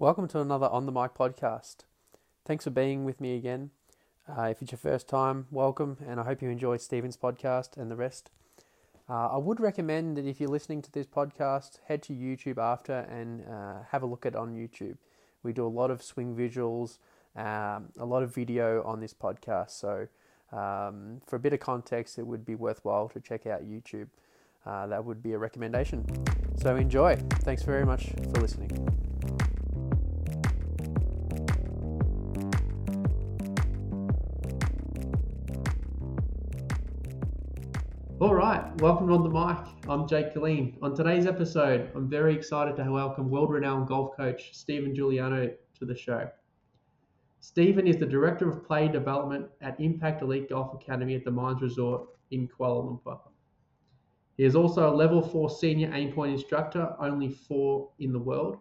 Welcome to another On the Mic podcast. Thanks for being with me again. Uh, if it's your first time, welcome, and I hope you enjoy Stephen's podcast and the rest. Uh, I would recommend that if you're listening to this podcast, head to YouTube after and uh, have a look at on YouTube. We do a lot of swing visuals, um, a lot of video on this podcast. So, um, for a bit of context, it would be worthwhile to check out YouTube. Uh, that would be a recommendation. So, enjoy. Thanks very much for listening. All right, welcome on the mic. I'm Jake Killeen. On today's episode, I'm very excited to welcome world renowned golf coach Stephen Giuliano to the show. Stephen is the Director of Play Development at Impact Elite Golf Academy at the Mines Resort in Kuala Lumpur. He is also a level 4 senior aimpoint instructor, only four in the world.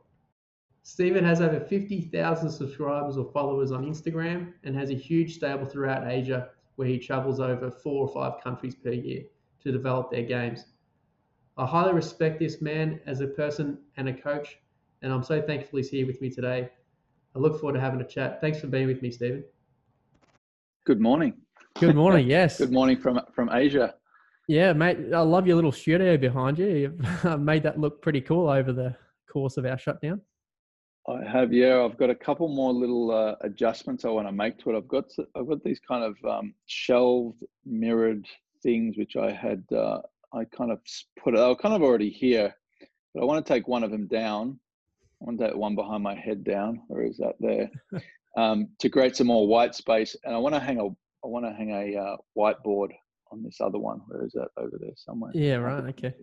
Stephen has over 50,000 subscribers or followers on Instagram and has a huge stable throughout Asia where he travels over four or five countries per year to develop their games. I highly respect this man as a person and a coach, and I'm so thankful he's here with me today. I look forward to having a chat. Thanks for being with me, Stephen. Good morning. Good morning. Yes. Good morning from from Asia. Yeah, mate. I love your little studio behind you. You've made that look pretty cool over the course of our shutdown. I have, yeah. I've got a couple more little uh, adjustments I want to make to it. I've got I've got these kind of um, shelved, mirrored things which I had uh, I kind of put. They were kind of already here, but I want to take one of them down. I want that one behind my head down. Or is that there? um, to create some more white space, and I want to hang a I want to hang a uh, whiteboard on this other one. Where is that over there somewhere? Yeah, right. Okay.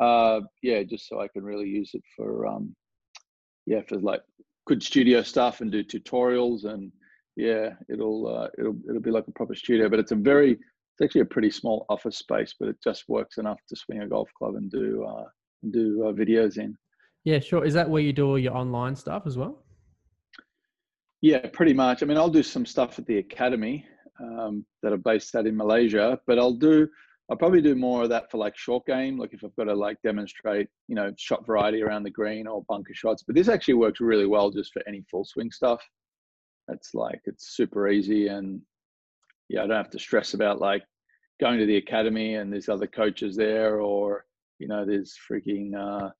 Uh, yeah, just so I can really use it for um, yeah, for like good studio stuff and do tutorials and yeah, it'll uh, it'll it'll be like a proper studio. But it's a very it's actually a pretty small office space, but it just works enough to swing a golf club and do uh, do uh, videos in. Yeah, sure. Is that where you do all your online stuff as well? Yeah, pretty much. I mean, I'll do some stuff at the academy um, that are based out in Malaysia, but I'll do I'll probably do more of that for like short game, like if I've got to like demonstrate, you know, shot variety around the green or bunker shots. But this actually works really well just for any full swing stuff. It's like it's super easy and yeah, I don't have to stress about like going to the academy and there's other coaches there or you know there's freaking uh,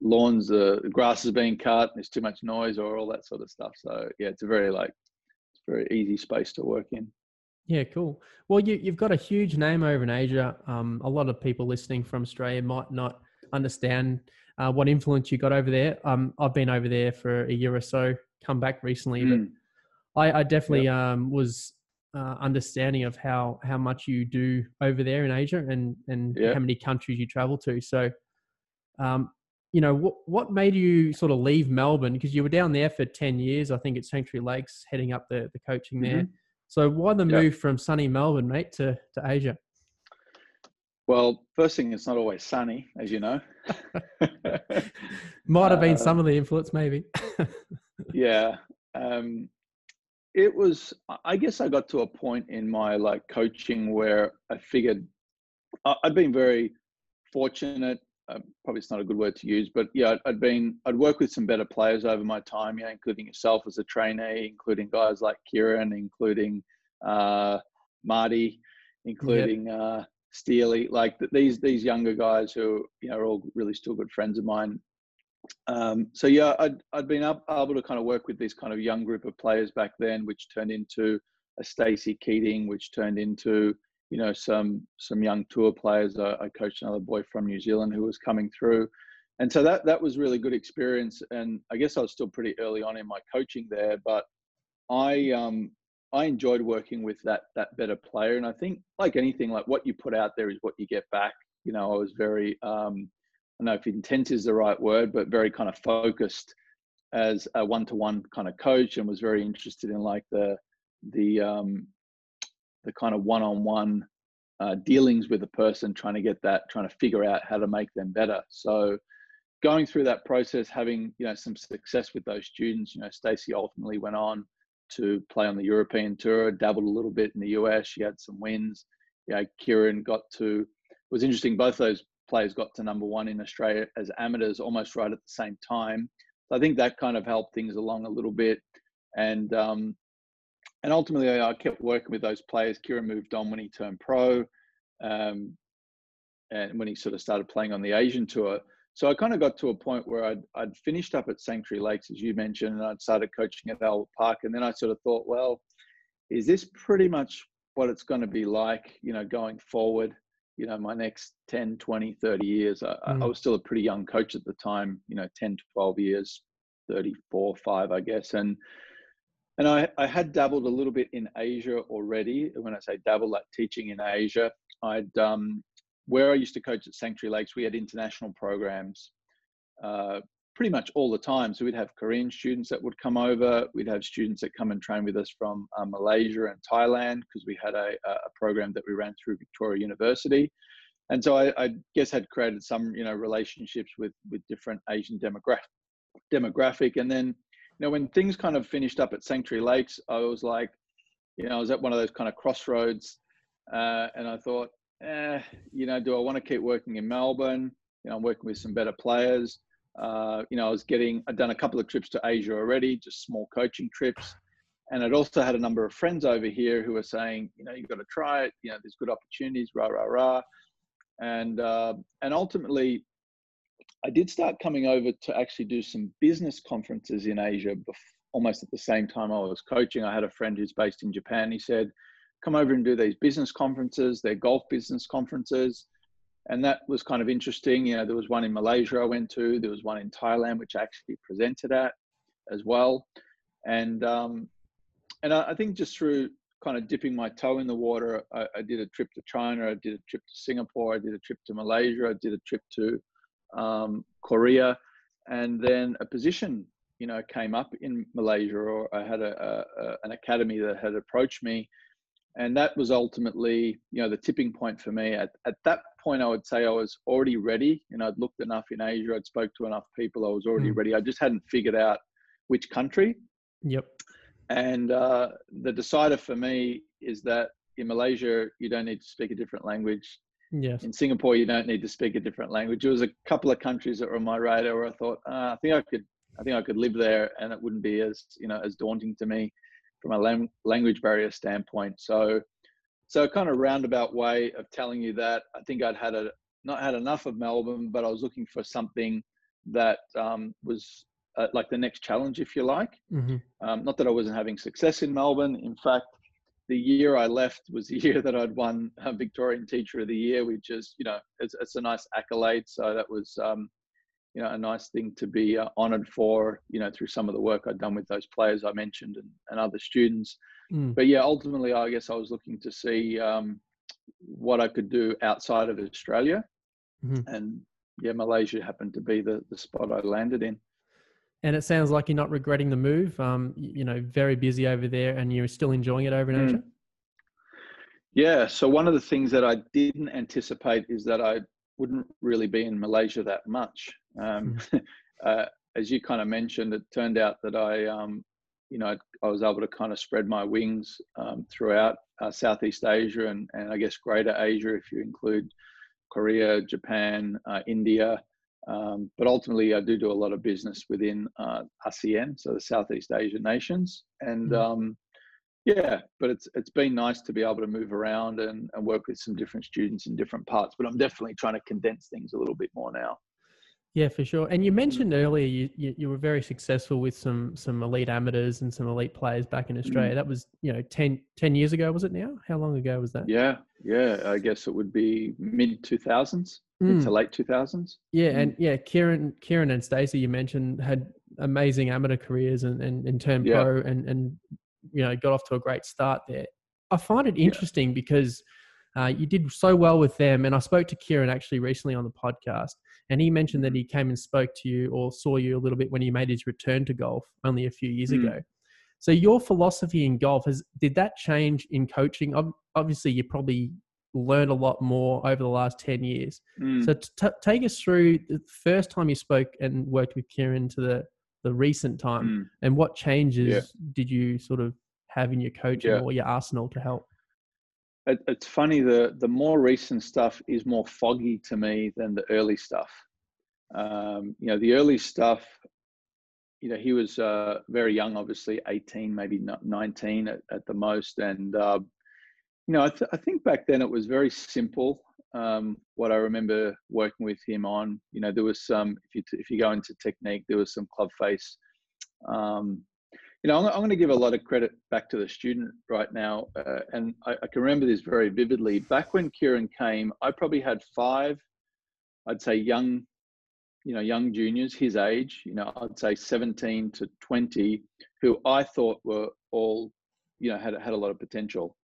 lawns, uh, the grass is being cut, there's too much noise or all that sort of stuff. So yeah, it's a very like it's very easy space to work in. Yeah, cool. Well, you, you've got a huge name over in Asia. Um, a lot of people listening from Australia might not understand uh, what influence you got over there. Um, I've been over there for a year or so, come back recently, mm. but I, I definitely yep. um, was uh, understanding of how how much you do over there in Asia and and yep. how many countries you travel to. So, um, you know, what what made you sort of leave Melbourne because you were down there for ten years, I think, at Sanctuary Lakes, heading up the the coaching mm-hmm. there so why the move from sunny Melbourne, mate, to, to Asia? Well, first thing, it's not always sunny, as you know. Might have been uh, some of the influence, maybe. yeah. Um, it was, I guess I got to a point in my like coaching where I figured I'd been very fortunate uh, probably it's not a good word to use, but yeah, I'd, been I'd worked with some better players over my time, yeah, including yourself as a trainee, including guys like Kieran, including uh, Marty, including yep. uh, Steely, like these these younger guys who you know are all really still good friends of mine. Um, so yeah, I'd I'd been up, able to kind of work with this kind of young group of players back then, which turned into a Stacey Keating, which turned into you know some some young tour players. I, I, coached another boy from New Zealand who was coming through, and so that that was really good experience. And I guess I was still pretty early on in my coaching there, but I um I enjoyed working with that that better player. And I think like anything, like what you put out there is what you get back. You know, I was very um don't know if intense is the right word, but very kind of focused as a one-to-one kind of coach and was very interested in like the the um the kind of one-on-one uh, dealings with a person, trying to get that, trying to figure out how to make them better. So going through that process, having you know some success with those students, you know, Stacey ultimately went on to play on the European tour, dabbled a little bit in the US. She had some wins. Yeah, Kieran got to. It was interesting. Both those players got to number one in Australia as amateurs almost right at the same time. So I think that kind of helped things along a little bit. And um, and ultimately, I kept working with those players. Kieran moved on when he turned pro, um, and when he sort of started playing on the Asian tour. So I kind of got to a point where I'd, I'd finished up at Sanctuary Lakes, as you mentioned, and I'd started coaching at Albert Park. And then I sort of thought, well, is this pretty much what it's going to be like, you know, going forward? You know, my next 10, 20, 30 years. I, mm. I was still a pretty young coach at the time, you know, 10, 12 years, 34, 5, I guess. And and I, I had dabbled a little bit in Asia already. When I say dabble, like teaching in Asia, I'd um, where I used to coach at Sanctuary Lakes, we had international programs uh, pretty much all the time. So we'd have Korean students that would come over. We'd have students that come and train with us from uh, Malaysia and Thailand because we had a, a program that we ran through Victoria University. And so I, I, guess had created some, you know, relationships with with different Asian demographic demographic. And then you know, when things kind of finished up at Sanctuary Lakes, I was like, you know, I was at one of those kind of crossroads, uh, and I thought, eh, you know, do I want to keep working in Melbourne? You know, I'm working with some better players. Uh, you know, I was getting, I'd done a couple of trips to Asia already, just small coaching trips. And I'd also had a number of friends over here who were saying, you know, you've got to try it. You know, there's good opportunities, rah, rah, rah. And, uh, and ultimately, I did start coming over to actually do some business conferences in Asia almost at the same time I was coaching. I had a friend who's based in Japan. He said, come over and do these business conferences, they're golf business conferences. And that was kind of interesting. You know, there was one in Malaysia I went to, there was one in Thailand, which I actually presented at as well. And, um, and I, I think just through kind of dipping my toe in the water, I, I did a trip to China, I did a trip to Singapore, I did a trip to Malaysia, I did a trip to um, Korea, and then a position you know came up in Malaysia, or I had a, a, an academy that had approached me, and that was ultimately you know the tipping point for me. At at that point, I would say I was already ready. You know, I'd looked enough in Asia, I'd spoke to enough people, I was already mm. ready. I just hadn't figured out which country. Yep. And uh, the decider for me is that in Malaysia, you don't need to speak a different language. Yes. In Singapore, you don't need to speak a different language. There was a couple of countries that were on my radar where I thought, uh, I think I could, I think I could live there, and it wouldn't be as you know as daunting to me from a language barrier standpoint. So, so kind of roundabout way of telling you that I think I'd had a not had enough of Melbourne, but I was looking for something that um, was uh, like the next challenge, if you like. Mm-hmm. Um, not that I wasn't having success in Melbourne. In fact, the year I left was the year that I'd won Victorian Teacher of the Year, which is, you know, it's, it's a nice accolade. So that was, um, you know, a nice thing to be uh, honoured for, you know, through some of the work I'd done with those players I mentioned and, and other students. Mm. But yeah, ultimately, I guess I was looking to see um, what I could do outside of Australia. Mm-hmm. And yeah, Malaysia happened to be the, the spot I landed in. And it sounds like you're not regretting the move. Um, you know, very busy over there, and you're still enjoying it over in mm. Asia. Yeah. So one of the things that I didn't anticipate is that I wouldn't really be in Malaysia that much. Um, mm. uh, as you kind of mentioned, it turned out that I, um, you know, I, was able to kind of spread my wings um, throughout uh, Southeast Asia and, and I guess Greater Asia, if you include Korea, Japan, uh, India, um, but ultimately, I do do a lot of business within uh, ASEAN, so the Southeast Asian nations, and mm. um, yeah, but it's it's been nice to be able to move around and, and work with some different students in different parts. But I'm definitely trying to condense things a little bit more now. Yeah, for sure. And you mentioned earlier you, you, you, were very successful with some some elite amateurs and some elite players back in Australia. Mm. That was, you know, 10, 10 years ago, was it now? How long ago was that? Yeah, yeah. I guess it would be mid 2000s, mm. to late 2000s. Yeah, mm. and yeah, Kieran Kieran and Stacey, you mentioned, had amazing amateur careers and, and, and turned yeah. pro and, and, you know, got off to a great start there. I find it interesting yeah. because uh, you did so well with them. And I spoke to Kieran actually recently on the podcast and he mentioned that he came and spoke to you or saw you a little bit when he made his return to golf only a few years mm. ago. So your philosophy in golf has did that change in coaching? Obviously, you probably learned a lot more over the last 10 years. Mm. So t- take us through the first time you spoke and worked with Kieran to the, the recent time mm. and what changes yeah. did you sort of have in your coaching yeah. or your arsenal to help? It, it's funny the the more recent stuff is more foggy to me than the early stuff. Um, you know, the early stuff, you know, he was uh, very young, obviously 18, maybe 19 at, at the most. And, uh, you know, I, th- I, think back then it was very simple. Um, what I remember working with him on, you know, there was some, if you, t- if you go into technique, there was some club face. Um, you know, I'm, I'm going to give a lot of credit back to the student right now. Uh, and I, I, can remember this very vividly. Back when Kieran came, I probably had five, I'd say young you know young juniors his age you know i'd say 17 to 20 who i thought were all you know had had a lot of potential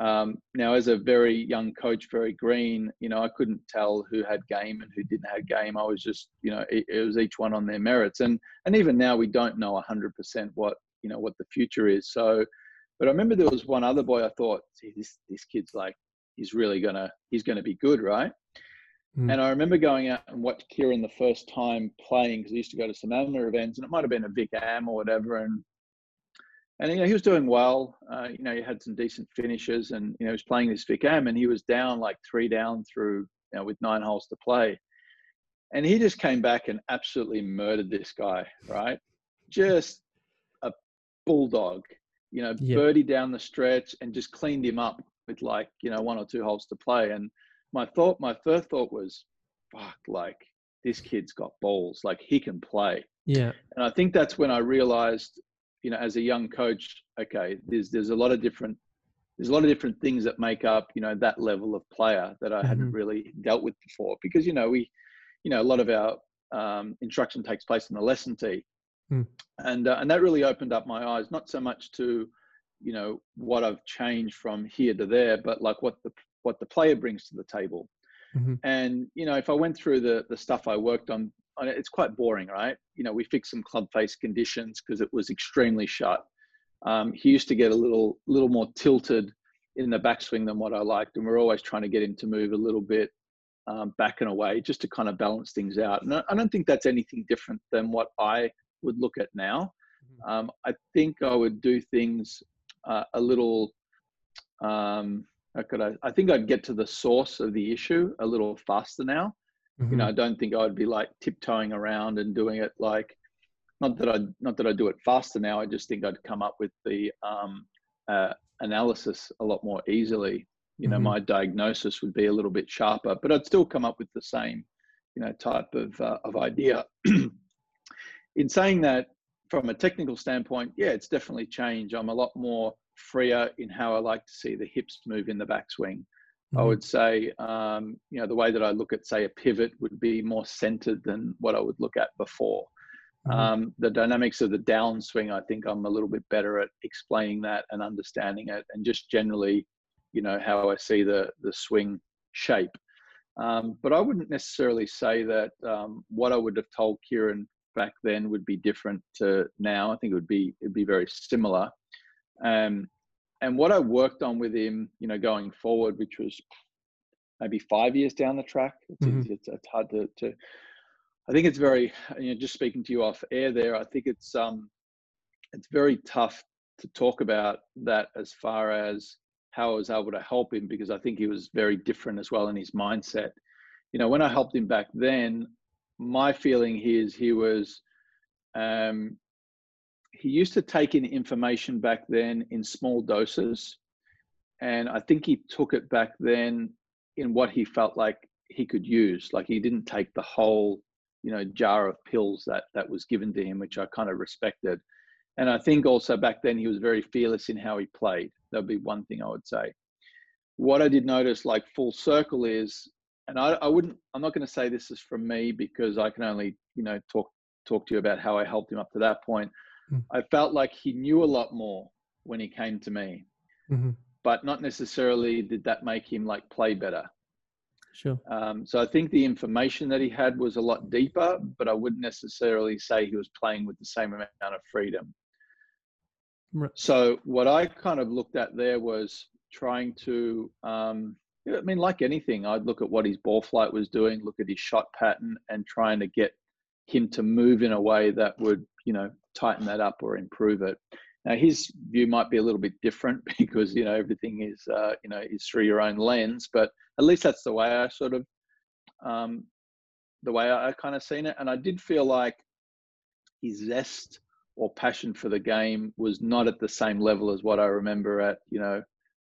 um, now as a very young coach very green you know i couldn't tell who had game and who didn't have game i was just you know it, it was each one on their merits and and even now we don't know 100% what you know what the future is so but i remember there was one other boy i thought see this this kid's like he's really gonna he's gonna be good right Mm. And I remember going out and watched Kieran the first time playing because he used to go to some amateur events, and it might have been a Vic Am or whatever. And and you know he was doing well. Uh, you know he had some decent finishes, and you know he was playing this Vic Am, and he was down like three down through you know with nine holes to play, and he just came back and absolutely murdered this guy, right? Just bulldog, you know, birdie down the stretch, and just cleaned him up with like you know one or two holes to play, and my thought, my first thought was, fuck, like this kid's got balls, like he can play. Yeah. And I think that's when I realized, you know, as a young coach, okay, there's there's a lot of different there's a lot of different things that make up, you know, that level of player that I mm-hmm. hadn't really dealt with before. Because you know we, you know, a lot of our um, instruction takes place in the lesson tee, mm. and uh, and that really opened up my eyes, not so much to, you know, what I've changed from here to there, but like what the what the player brings to the table. Mm-hmm. And you know, if I went through the the stuff I worked on, it's quite boring, right? You know, we fixed some club face conditions because it was extremely shut. Um, he used to get a little little more tilted in the backswing than what I liked, and we're always trying to get him to move a little bit um, back and away just to kind of balance things out. And I don't think that's anything different than what I would look at now. Mm-hmm. Um, I think I would do things uh, a little um, how could I? I think I'd get to the source of the issue a little faster now. Mm-hmm. You know, mm-hmm. I don't think I'd be like tiptoeing around and doing it like, not that I not that I do it faster now. I just think I'd come up with the um, uh, analysis a lot more easily. You know, mm-hmm. my diagnosis would be a little bit sharper, but I'd still come up with the same, you know, type of uh, of idea. In saying that, from a technical standpoint, yeah, it's definitely changed. I'm a lot more freer in how I like to see the hips move in the backswing. Mm-hmm. I would say, um, you know, the way that I look at, say, a pivot would be more centered than what I would look at before. Mm-hmm. Um, the dynamics of the downswing, I think I'm a little bit better at explaining that and understanding it, and just generally, you know, how I see the the swing shape. Um, but I wouldn't necessarily say that um, what I would have told Kieran back then would be different to now. I think it would be it'd be very similar. Um, and what I worked on with him, you know, going forward, which was maybe five years down the track, it's, mm-hmm. it's, it's, hard to, to, I think it's very, you know, just speaking to you off air there, I think it's, um, it's very tough to talk about that as far as how I was able to help him because I think he was very different as well in his mindset. You know, when I helped him back then, my feeling is he was um, he used to take in information back then in small doses. And I think he took it back then in what he felt like he could use. Like he didn't take the whole, you know, jar of pills that that was given to him, which I kind of respected. And I think also back then he was very fearless in how he played. That would be one thing I would say. What I did notice, like full circle, is, and I, I wouldn't, I'm not going to say this is from me because I can only, you know, talk talk to you about how I helped him up to that point. I felt like he knew a lot more when he came to me, mm-hmm. but not necessarily did that make him like play better. Sure. Um, so I think the information that he had was a lot deeper, but I wouldn't necessarily say he was playing with the same amount of freedom. Right. So what I kind of looked at there was trying to, um, I mean, like anything, I'd look at what his ball flight was doing, look at his shot pattern, and trying to get him to move in a way that would, you know, tighten that up or improve it. Now his view might be a little bit different because you know everything is uh, you know is through your own lens, but at least that's the way I sort of um, the way I, I kind of seen it. And I did feel like his zest or passion for the game was not at the same level as what I remember at you know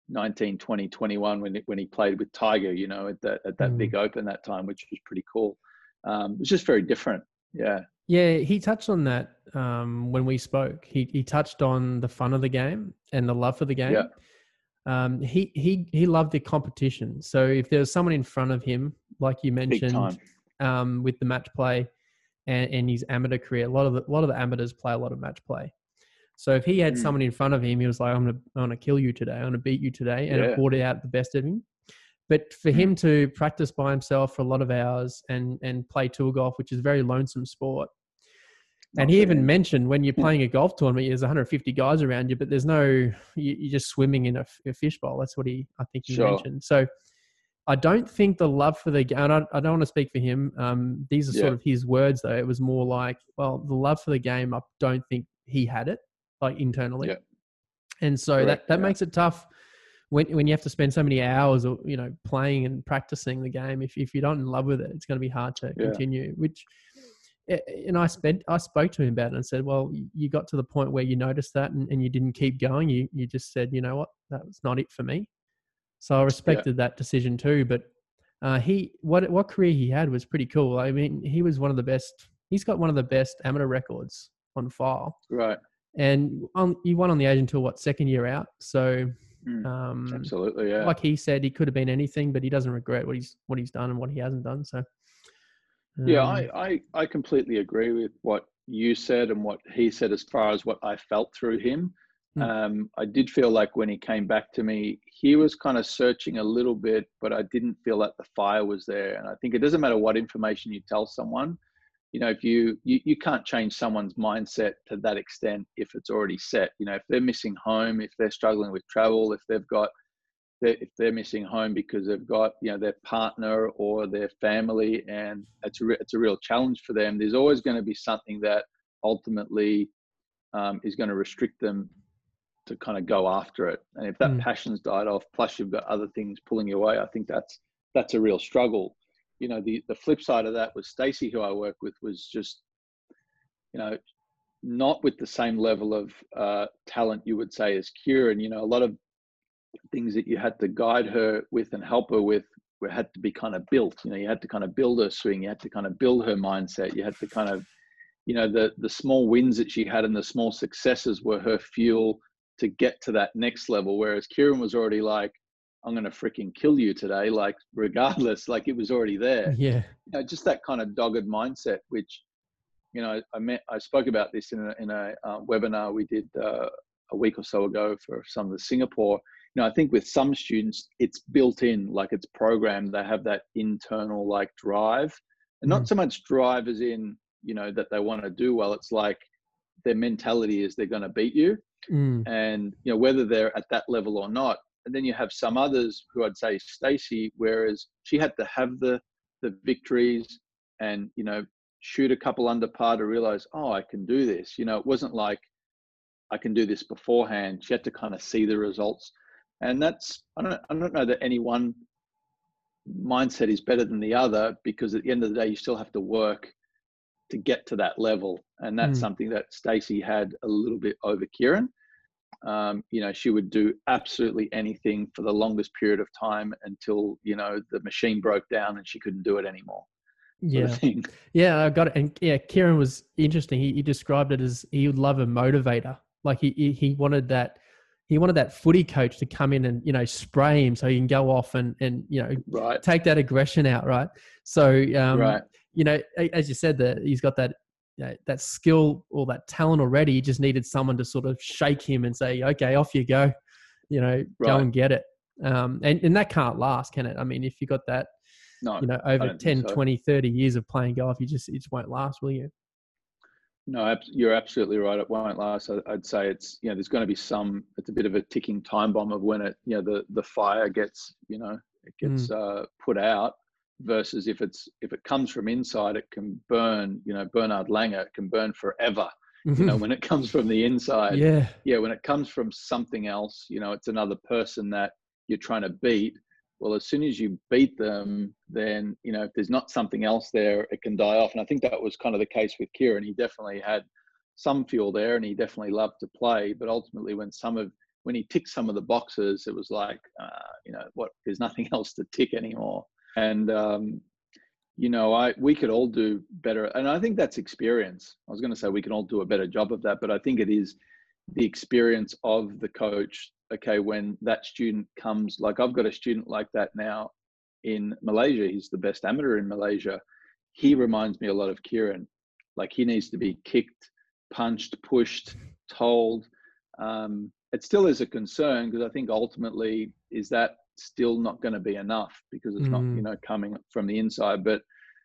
19, 20, 21 when when he played with Tiger. You know at that at that mm. big open that time, which was pretty cool. Um, it was just very different. Yeah. Yeah, he touched on that um, when we spoke. He he touched on the fun of the game and the love for the game. Yeah. Um, he he he loved the competition. So if there was someone in front of him, like you mentioned, um, with the match play and, and his amateur career, a lot of the, a lot of the amateurs play a lot of match play. So if he had mm. someone in front of him, he was like, "I'm gonna I'm gonna kill you today. I'm gonna beat you today," and yeah. it brought out the best of him. But for mm. him to practice by himself for a lot of hours and and play tour golf, which is a very lonesome sport, and he even mentioned when you're playing a golf tournament, there's 150 guys around you, but there's no, you're just swimming in a, a fishbowl. That's what he, I think he sure. mentioned. So I don't think the love for the game, I, I don't want to speak for him. Um, these are yeah. sort of his words, though. It was more like, well, the love for the game, I don't think he had it, like internally. Yeah. And so Correct, that, that yeah. makes it tough when, when you have to spend so many hours or, you know, playing and practicing the game. If, if you're not in love with it, it's going to be hard to continue, which – and I spent I spoke to him about it and said, well, you got to the point where you noticed that and, and you didn't keep going. You you just said, you know what, that was not it for me. So I respected yeah. that decision too. But uh, he what what career he had was pretty cool. I mean, he was one of the best. He's got one of the best amateur records on file. Right. And on, he won on the Asian Tour what second year out. So mm, um, absolutely, yeah. Like he said, he could have been anything, but he doesn't regret what he's what he's done and what he hasn't done. So yeah, um, I, I, I completely agree with what you said and what he said as far as what I felt through him. Hmm. Um, I did feel like when he came back to me, he was kind of searching a little bit, but I didn't feel that the fire was there. And I think it doesn't matter what information you tell someone, you know, if you, you you can't change someone's mindset to that extent if it's already set. You know, if they're missing home, if they're struggling with travel, if they've got they're, if they're missing home because they've got you know their partner or their family and it's a, re- it's a real challenge for them there's always going to be something that ultimately um, is going to restrict them to kind of go after it and if that mm. passion's died off plus you've got other things pulling you away i think that's that's a real struggle you know the the flip side of that was stacey who i work with was just you know not with the same level of uh, talent you would say as Kieran. You know, a lot of things that you had to guide her with and help her with were had to be kind of built. You know, you had to kind of build her swing. You had to kind of build her mindset. You had to kind of, you know, the the small wins that she had and the small successes were her fuel to get to that next level. Whereas Kieran was already like, I'm going to freaking kill you today, like regardless, like it was already there. Yeah. You know, just that kind of dogged mindset, which, you know, I met, I spoke about this in a, in a uh, webinar we did uh, a week or so ago for some of the Singapore You know, I think with some students, it's built in, like it's programmed. They have that internal like drive, and not mm. so much drive as in you know that they want to do well. It's like their mentality is they're going to beat you, mm. and you know whether they're at that level or not. And then you have some others who I'd say Stacey, whereas she had to have the the victories and you know shoot a couple under par to realize, oh, I can do this. You know, it wasn't like I can do this beforehand. She had to kind of see the results and that's I don't I don't know that any one mindset is better than the other because at the end of the day you still have to work to get to that level and that's mm. something that Stacey had a little bit over Kieran um, you know she would do absolutely anything for the longest period of time until you know the machine broke down and she couldn't do it anymore yeah. yeah i got it. And yeah kieran was interesting. He, he described it as he would love a motivator. Like he he wanted that he wanted that footy coach to come in and you know spray him so he can go off and and you know right. take that aggression out right? So um, right. you know as you said that he's got that you know, that skill or that talent already he just needed someone to sort of shake him and say okay off you go you know right. go and get it um, and, and that can't last can it i mean if you got that no, you know over 10 so. 20 30 years of playing golf you just it just won't last will you no, you're absolutely right. It won't last. I'd say it's you know there's going to be some. It's a bit of a ticking time bomb of when it you know the the fire gets you know it gets mm. uh, put out versus if it's if it comes from inside it can burn. You know Bernard Langer it can burn forever. You know when it comes from the inside. Yeah. Yeah. When it comes from something else, you know it's another person that you're trying to beat well as soon as you beat them then you know if there's not something else there it can die off and i think that was kind of the case with kieran he definitely had some fuel there, and he definitely loved to play. But ultimately, when some of when he ticked some of the boxes, it was like, uh, you know, what? There's nothing else to tick anymore. And um, you know, I we could all do better, and I think that's experience. I was going to say we can all do a better job of that, but I think it is the experience of the coach. Okay, when that student comes, like I've got a student like that now in Malaysia. He's the best amateur in Malaysia. He reminds me a lot of Kieran. Like he needs to be kicked, punched, pushed, told. Um, it still is a concern because I think ultimately is that still not going to be enough because it's mm. not you know coming from the inside. But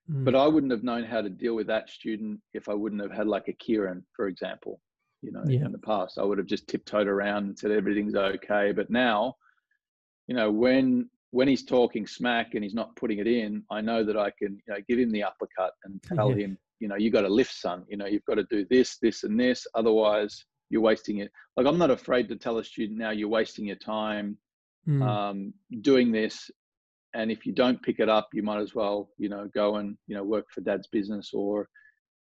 mm. but I wouldn't have known how to deal with that student if I wouldn't have had like a Kieran, for example. You know, yeah. in the past, I would have just tiptoed around and said everything's okay. But now, you know, when when he's talking smack and he's not putting it in, I know that I can you know, give him the uppercut and tell yeah. him, you know, you got to lift, son. You know, you've got to do this, this, and this. Otherwise, you're wasting it. Like I'm not afraid to tell a student now, you're wasting your time mm. um, doing this. And if you don't pick it up, you might as well, you know, go and you know work for dad's business or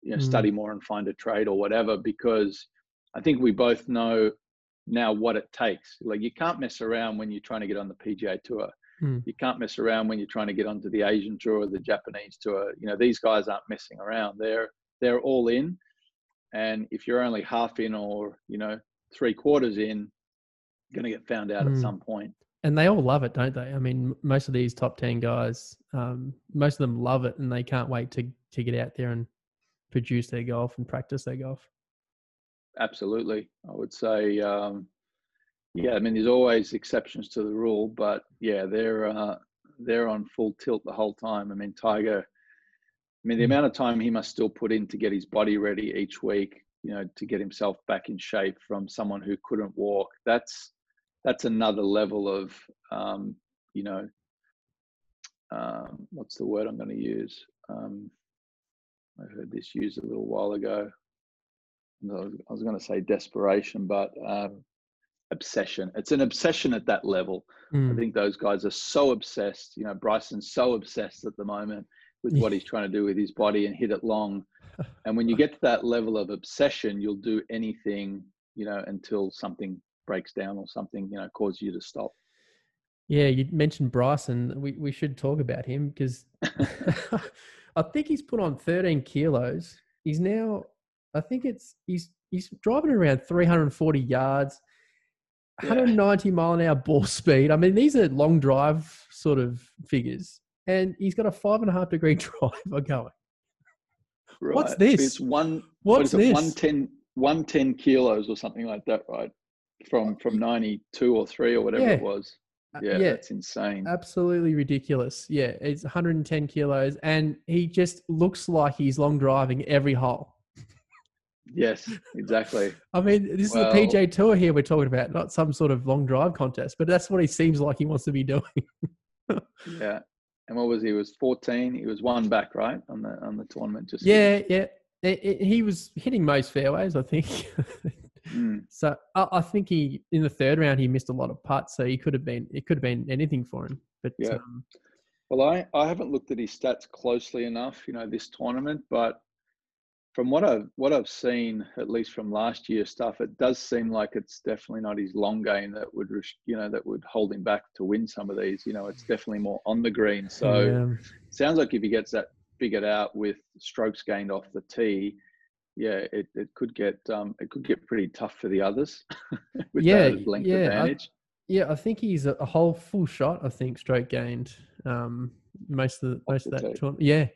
you know mm. study more and find a trade or whatever. Because I think we both know now what it takes. Like you can't mess around when you're trying to get on the PGA Tour Mm. You can't mess around when you're trying to get onto the Asian tour or the Japanese tour. You know, these guys aren't messing around. They're they're all in. And if you're only half in or, you know, three quarters in, you're going to get found out mm. at some point. And they all love it, don't they? I mean, most of these top 10 guys, um, most of them love it and they can't wait to, to get out there and produce their golf and practice their golf. Absolutely. I would say, um, yeah, I mean, there's always exceptions to the rule, but yeah, they're uh, they're on full tilt the whole time. I mean, Tiger. I mean, the hmm. amount of time he must still put in to get his body ready each week, you know, to get himself back in shape from someone who couldn't walk. That's that's another level of, um, you know, um, what's the word I'm going to use? Um, I heard this used a little while ago. I was going to say desperation, but um, obsession. It's an obsession at that level. Mm. I hmm. think those guys are so obsessed. You know, Bryson's so obsessed at the moment with what he's trying to do with his body and hit it long. And when you get to that level of obsession, you'll do anything, you know, until something breaks down or something, you know, causes you to stop. Yeah, you mentioned Bryson. We we should talk about him because I think he's put on 13 kilos. He's now, I think it's he's he's driving around 340 yards 190 mile an hour ball speed. I mean, these are long drive sort of figures, and he's got a five and a half degree driver going. Right. What's this? It's one. What's what this? It, 110, 110 kilos or something like that, right? From from 92 or three or whatever yeah. it was. Uh, yeah, yeah, that's insane. Absolutely ridiculous. Yeah, it's 110 kilos, and he just looks like he's long driving every hole. Yes, exactly. I mean, this well, is the PGA Tour here we're talking about, not some sort of long drive contest, but that's what he seems like he wants to be doing. yeah. And what was he? he? Was fourteen? He was one back, right, on the on the tournament. Just yeah, yeah. It, it, he was hitting most fairways, I think. mm. So I, I, think he in the third round he missed a lot of putts, so he could have been it could have been anything for him. But yeah. Um, well, I, I haven't looked at his stats closely enough, you know, this tournament, but from what I've what I've seen, at least from last year's stuff, it does seem like it's definitely not his long game that would you know that would hold him back to win some of these. You know, it's definitely more on the green. So yeah. sounds like if he gets that figured out with strokes gained off the tee, yeah, it, it could get um, it could get pretty tough for the others with yeah, that length yeah, advantage. I, yeah, I think he's a, a, whole full shot. I think stroke gained um, most of the, most of that tournament. Yeah,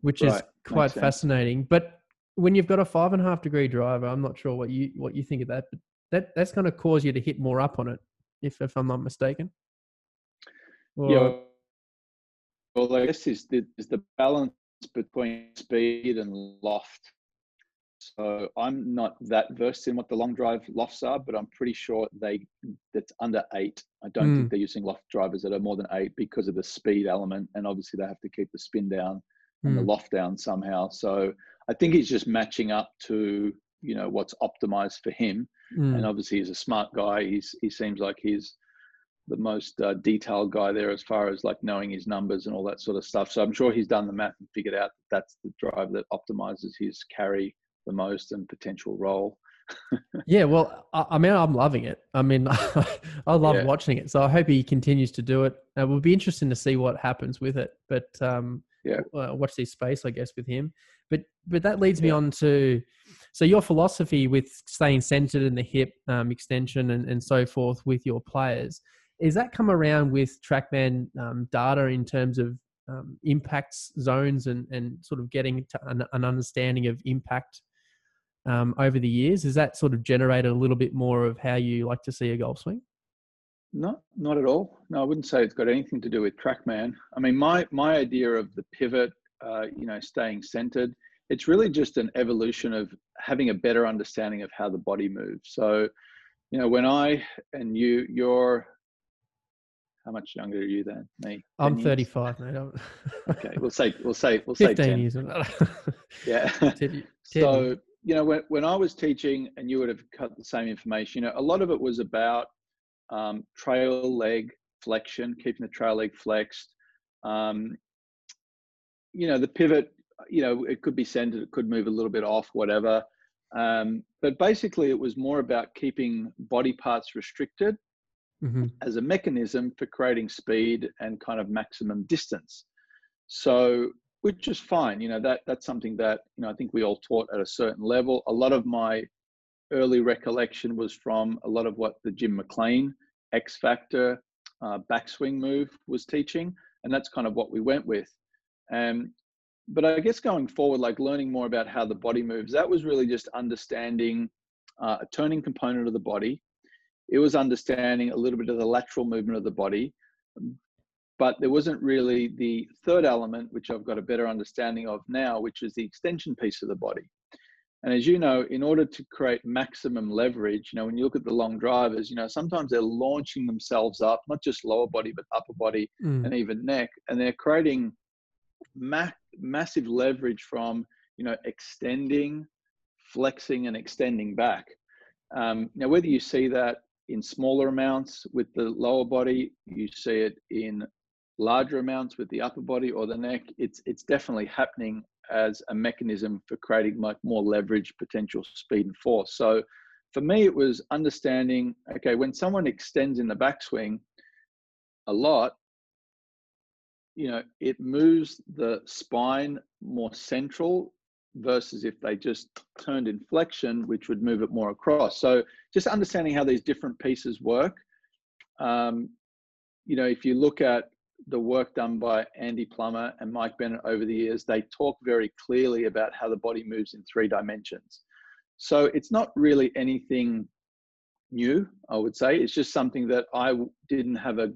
which right. is quite fascinating. But when you've got a five and a half degree driver, I'm not sure what you what you think of that, but that that's going to cause you to hit more up on it, if if I'm not mistaken. Or, yeah. Well, I guess is the, is the balance between speed and loft. So I'm not that versed in what the long drive lofts are, but I'm pretty sure they that's under eight. I don't mm. think they're using loft drivers that are more than eight because of the speed element, and obviously they have to keep the spin down and mm. the loft down somehow. So I think he's just matching up to you know what's optimized for him. Mm. And obviously, he's a smart guy. He's he seems like he's the most uh, detailed guy there as far as like knowing his numbers and all that sort of stuff. So I'm sure he's done the math and figured out that that's the drive that optimizes his carry the most and potential roll. yeah, well, I, I, mean, I'm loving it. I mean, I love yeah. watching it. So I hope he continues to do it. It will be interesting to see what happens with it. But um, yeah, uh, watch this space, I guess, with him. But but that leads me on to so your philosophy with staying centered in the hip um, extension and, and so forth with your players is that come around with TrackMan um, data in terms of um, impacts zones and, and sort of getting to an, an understanding of impact um, over the years? Has that sort of generated a little bit more of how you like to see a golf swing? No, not at all. No, I wouldn't say it's got anything to do with TrackMan. I mean, my my idea of the pivot, uh, you know, staying centered, it's really just an evolution of having a better understanding of how the body moves. So, you know, when I and you, you're how much younger are you than me? I'm 35, mate. okay, we'll say we'll say we'll 15 say 10. years. yeah. 10, so you know, when when I was teaching, and you would have cut the same information. You know, a lot of it was about um, trail leg flexion, keeping the trail leg flexed. Um, you know, the pivot. You know, it could be centered, it could move a little bit off, whatever. Um, but basically, it was more about keeping body parts restricted mm-hmm. as a mechanism for creating speed and kind of maximum distance. So, which is fine. You know, that that's something that you know I think we all taught at a certain level. A lot of my early recollection was from a lot of what the Jim McLean X Factor uh, backswing move was teaching, and that's kind of what we went with. Um, but I guess going forward, like learning more about how the body moves, that was really just understanding uh, a turning component of the body, it was understanding a little bit of the lateral movement of the body but there wasn't really the third element which i've got a better understanding of now which is the extension piece of the body and as you know in order to create maximum leverage you know when you look at the long drivers you know sometimes they're launching themselves up not just lower body but upper body mm. and even neck and they're creating ma- massive leverage from you know extending flexing and extending back um, now whether you see that in smaller amounts with the lower body. You see it in larger amounts with the upper body or the neck. It's it's definitely happening as a mechanism for creating like more leverage, potential speed and force. So for me, it was understanding. Okay, when someone extends in the backswing a lot, you know, it moves the spine more central versus if they just turned in flexion, which would move it more across. So just understanding how these different pieces work. Um, you know, if you look at the work done by Andy Plummer and Mike Bennett over the years, they talk very clearly about how the body moves in three dimensions. So it's not really anything new, I would say. It's just something that I didn't have a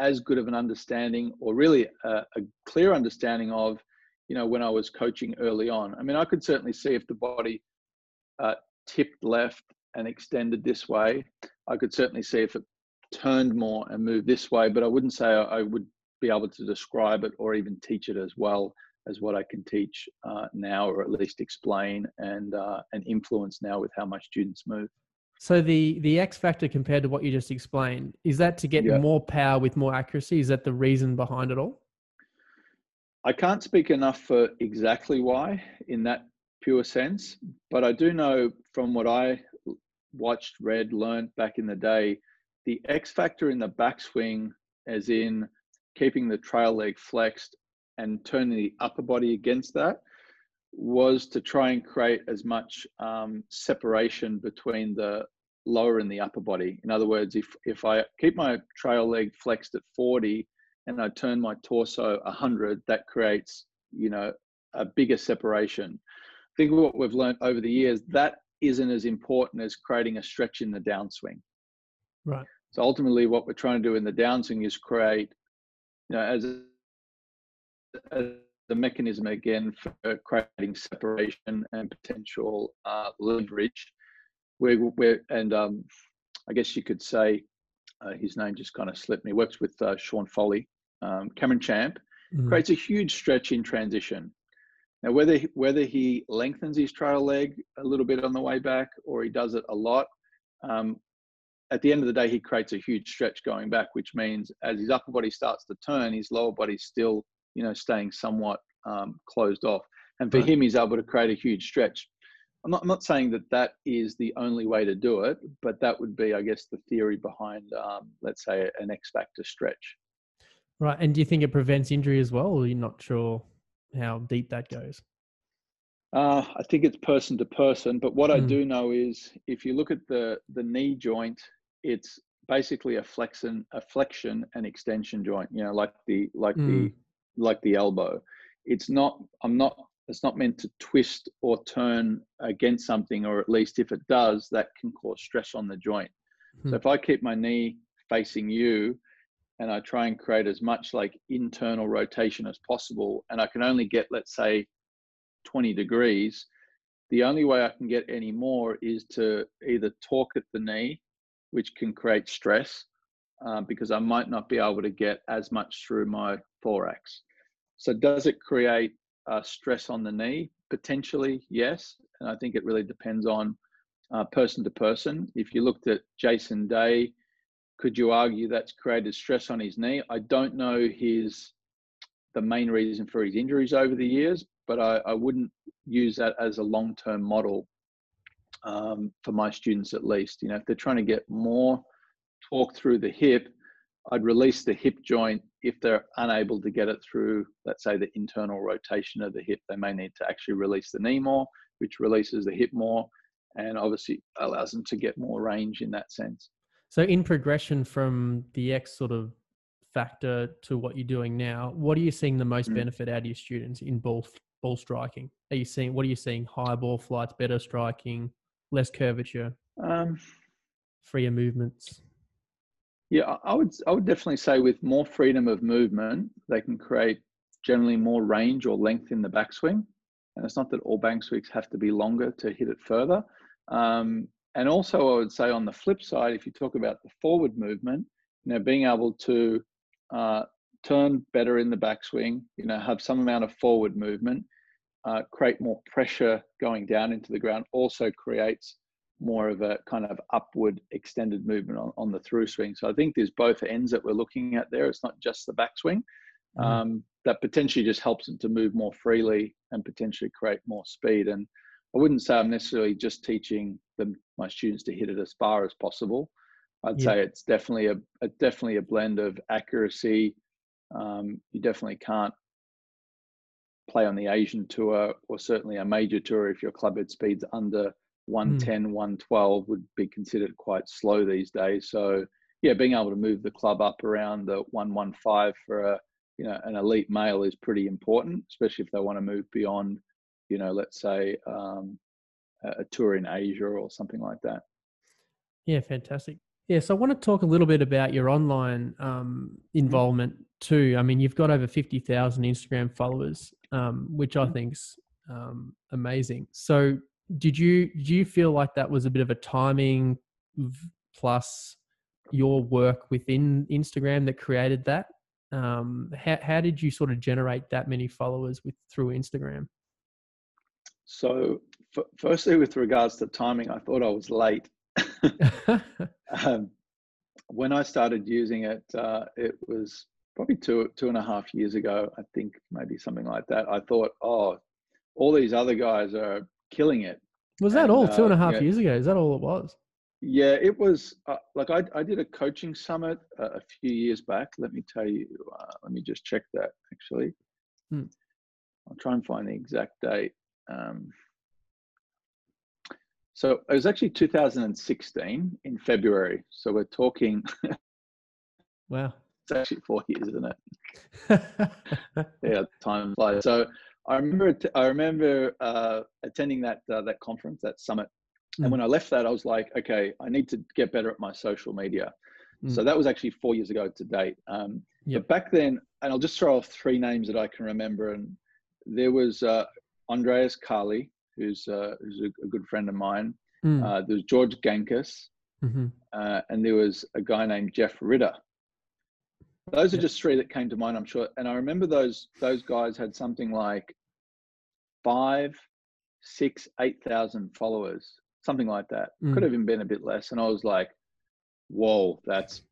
as good of an understanding or really a, a clear understanding of you know, when I was coaching early on. I mean, I could certainly see if the body uh, tipped left and extended this way. I could certainly see if it turned more and moved this way, but I wouldn't say I would be able to describe it or even teach it as well as what I can teach uh, now, or at least explain and uh, and influence now with how my students move. So the the X factor compared to what you just explained is that to get yeah. more power with more accuracy? Is that the reason behind it all? I can't speak enough for exactly why in that pure sense, but I do know from what I watched, read, learned back in the day, the X factor in the backswing, as in keeping the trail leg flexed and turning the upper body against that, was to try and create as much um, separation between the lower and the upper body. In other words, if if I keep my trail leg flexed at 40 and I turn my torso 100, that creates, you know, a bigger separation. I think what we've learned over the years, that isn't as important as creating a stretch in the downswing. Right. So ultimately, what we're trying to do in the downswing is create, you know, as a, as a mechanism again for creating separation and potential uh, leverage. We're, we're and um, I guess you could say uh, his name just kind of slipped me. Works with uh, Sean Foley um, Cameron Champ, mm-hmm. creates a huge stretch in transition. Now, whether whether he lengthens his trail leg a little bit on the way back or he does it a lot, um, at the end of the day, he creates a huge stretch going back, which means as his upper body starts to turn, his lower body's still, you know, staying somewhat um, closed off. And for right. him, he's able to create a huge stretch. I'm not, I'm not saying that that is the only way to do it, but that would be, I guess, the theory behind, um, let's say, an X factor stretch. Right. And do you think it prevents injury as well, or you're not sure how deep that goes? Uh, I think it's person to person, but what mm. I hmm. do know is if you look at the the knee joint, it's basically a flexion, a flexion and extension joint. You know, like the like mm. the like the elbow. It's not. I'm not. It's not meant to twist or turn against something, or at least if it does, that can cause stress on the joint. Mm. So hmm. if I keep my knee facing you, and I try and create as much like internal rotation as possible, and I can only get, let's say, 20 degrees, the only way I can get any more is to either torque at the knee, which can create stress um, because I might not be able to get as much through my thorax. So, does it create uh, stress on the knee? Potentially, yes. And I think it really depends on uh, person to person. If you looked at Jason Day, could you argue that's created stress on his knee? I don't know his the main reason for his injuries over the years, but I, I wouldn't use that as a long term model um, for my students at least. You know, if they're trying to get more torque through the hip, I'd release the hip joint if they're unable to get it through, let's say, the internal rotation of the hip. They may need to actually release the knee more, which releases the hip more and obviously allows them to get more range in that sense. So, in progression from the X sort of factor to what you're doing now, what are you seeing the most mm. benefit out of your students in ball ball striking? Are you seeing what are you seeing? High ball flights, better striking, less curvature, um, freer movements. Yeah, I would I would definitely say with more freedom of movement, they can create generally more range or length in the backswing. And it's not that all backswings have to be longer to hit it further. Um, and also, I would say on the flip side, if you talk about the forward movement, you know, being able to uh, turn better in the backswing, you know, have some amount of forward movement, uh, create more pressure going down into the ground, also creates more of a kind of upward extended movement on, on the through swing. So I think there's both ends that we're looking at there. It's not just the backswing. Mm-hmm. Um, that potentially just helps them to move more freely and potentially create more speed. And I wouldn't say I'm necessarily just teaching them, my students to hit it as far as possible. I'd yeah. say it's definitely a, a, definitely a blend of accuracy. Um, you definitely can't play on the Asian tour or certainly a major tour if your club head speed's under 110, mm. 112 would be considered quite slow these days. So yeah, being able to move the club up around the 115 for a you know an elite male is pretty important, especially if they want to move beyond you know let's say um, a tour in Asia or something like that. Yeah, fantastic. Yeah, so I want to talk a little bit about your online um, mm-hmm. involvement too. I mean, you've got over fifty thousand Instagram followers, um, which I mm-hmm. think's um, amazing. So, did you do you feel like that was a bit of a timing plus your work within Instagram that created that? Um, how how did you sort of generate that many followers with through Instagram? So, f- firstly, with regards to timing, I thought I was late um, when I started using it, uh, it was probably two two and a half years ago. I think maybe something like that. I thought, oh, all these other guys are killing it. Was that and, all two and a uh, half yeah, years ago? Is that all it was? Yeah, it was. Uh, like I, I did a coaching summit uh, a few years back. Let me tell you. Uh, let me just check that actually. Hmm. I'll try and find the exact date. Um, so it was actually 2016 in February. So we're talking. wow. It's actually four years, isn't it? yeah, time flies. So I remember. I remember uh, attending that uh, that conference, that summit, mm. and when I left that, I was like, okay, I need to get better at my social media. Mm. So that was actually four years ago to date. Um, yep. But back then, and I'll just throw off three names that I can remember, and there was uh, Andreas Carli, who's uh, who's a, a, good friend of mine. Mm. Uh, there was George Gankas, mm-hmm. uh, and there was a guy named Jeff Ritter. Those are just three that came to mind, I'm sure. And I remember those those guys had something like five, six, eight thousand followers, something like that. Mm. Could have even been a bit less. And I was like, "Whoa, that's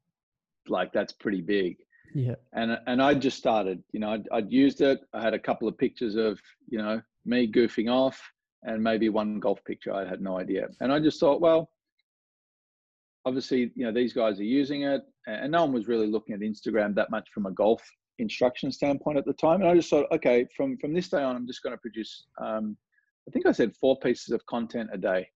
like that's pretty big." Yeah. And and I just started, you know, I'd, I'd used it. I had a couple of pictures of, you know, me goofing off and maybe one golf picture. I had no idea. And I just thought, well, obviously, you know, these guys are using it, and no one was really looking at Instagram that much from a golf instruction standpoint at the time. And I just thought, okay, from from this day on, I'm just going to produce. Um, I think I said four pieces of content a day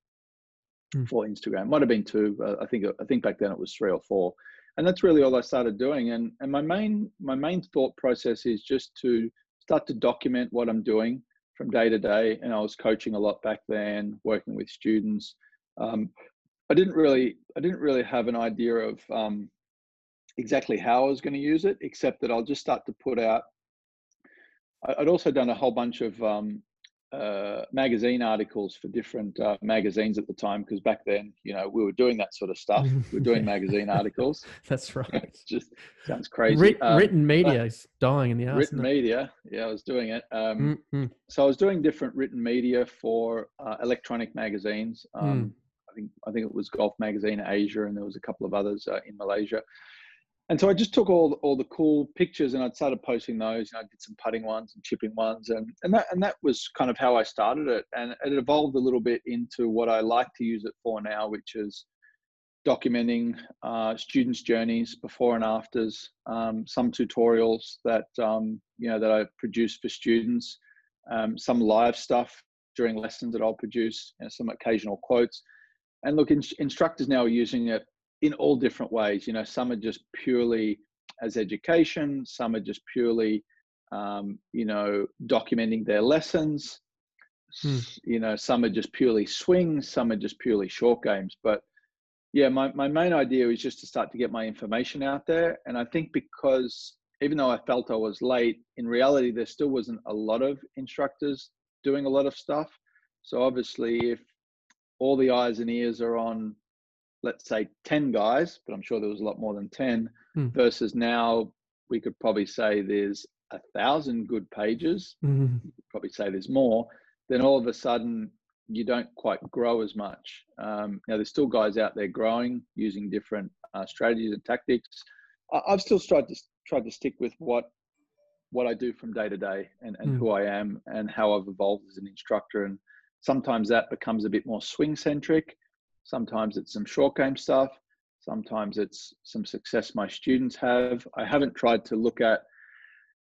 mm. for Instagram. Might have been two. I think I think back then it was three or four, and that's really all I started doing. And and my main my main thought process is just to start to document what I'm doing from day to day. And I was coaching a lot back then, working with students. Um, I didn't really I didn't really have an idea of um, exactly how I was going to use it, except that I'll just start to put out. I'd also done a whole bunch of um, uh, magazine articles for different uh, magazines at the time because back then, you know, we were doing that sort of stuff. We are doing magazine articles. That's right. it just sounds crazy. Writ- um, written media is dying in the ass. Written media, yeah, I was doing it. Um, mm-hmm. So I was doing different written media for uh, electronic magazines. Um, mm. I think I think it was Golf Magazine Asia, and there was a couple of others uh, in Malaysia and so I just took all all the cool pictures and I'd started posting those. And I did some putting ones and chipping ones, and and that and that was kind of how I started it. And it evolved a little bit into what I like to use it for now, which is documenting uh, students' journeys before and afters, um, some tutorials that um, you know that I produce for students, um, some live stuff during lessons that I'll produce, you know, some occasional quotes. And look, in, instructors now are using it in all different ways. You know, some are just purely as education, some are just purely, um, you know, documenting their lessons. Hmm. You know, some are just purely swings, some are just purely short games. But yeah, my, my main idea is just to start to get my information out there. And I think because even though I felt I was late, in reality, there still wasn't a lot of instructors doing a lot of stuff. So obviously, if all the eyes and ears are on let's say 10 guys, but I'm sure there was a lot more than 10, hmm. versus now we could probably say there's a thousand good pages, mm-hmm. probably say there's more, then all of a sudden you don't quite grow as much. Um, now, there's still guys out there growing using different uh, strategies and tactics. I- have still tried to tried to stick with what what I do from day to day and, and mm. who I am and how I've evolved as an instructor. And sometimes that becomes a bit more swing centric. Sometimes it's some short game stuff. Sometimes it's some success my students have. I haven't tried to look at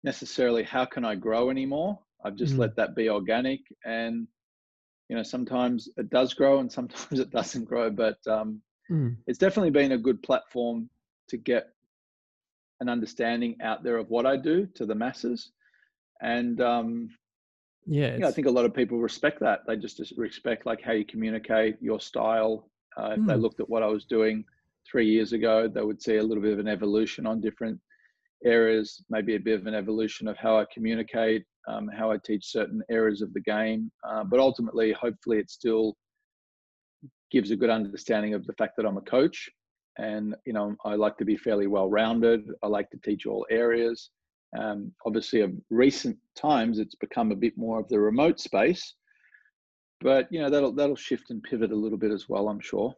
necessarily how can I grow anymore. I've just mm. let that be organic. And, you know, sometimes it does grow and sometimes it doesn't grow. But um, mm. it's definitely been a good platform to get an understanding out there of what I do to the masses. And um, yeah, yeah, I think a lot of people respect that. They just respect like how you communicate, your style. Uh, if mm. they hmm. looked at what I was doing three years ago, they would see a little bit of an evolution on different areas, maybe a bit of an evolution of how I communicate, um, how I teach certain areas of the game. Uh, but ultimately, hopefully, it still gives a good understanding of the fact that I'm a coach, and you know I like to be fairly well rounded. I like to teach all areas. Um, obviously, of recent times, it's become a bit more of the remote space, but you know that'll that'll shift and pivot a little bit as well. I'm sure.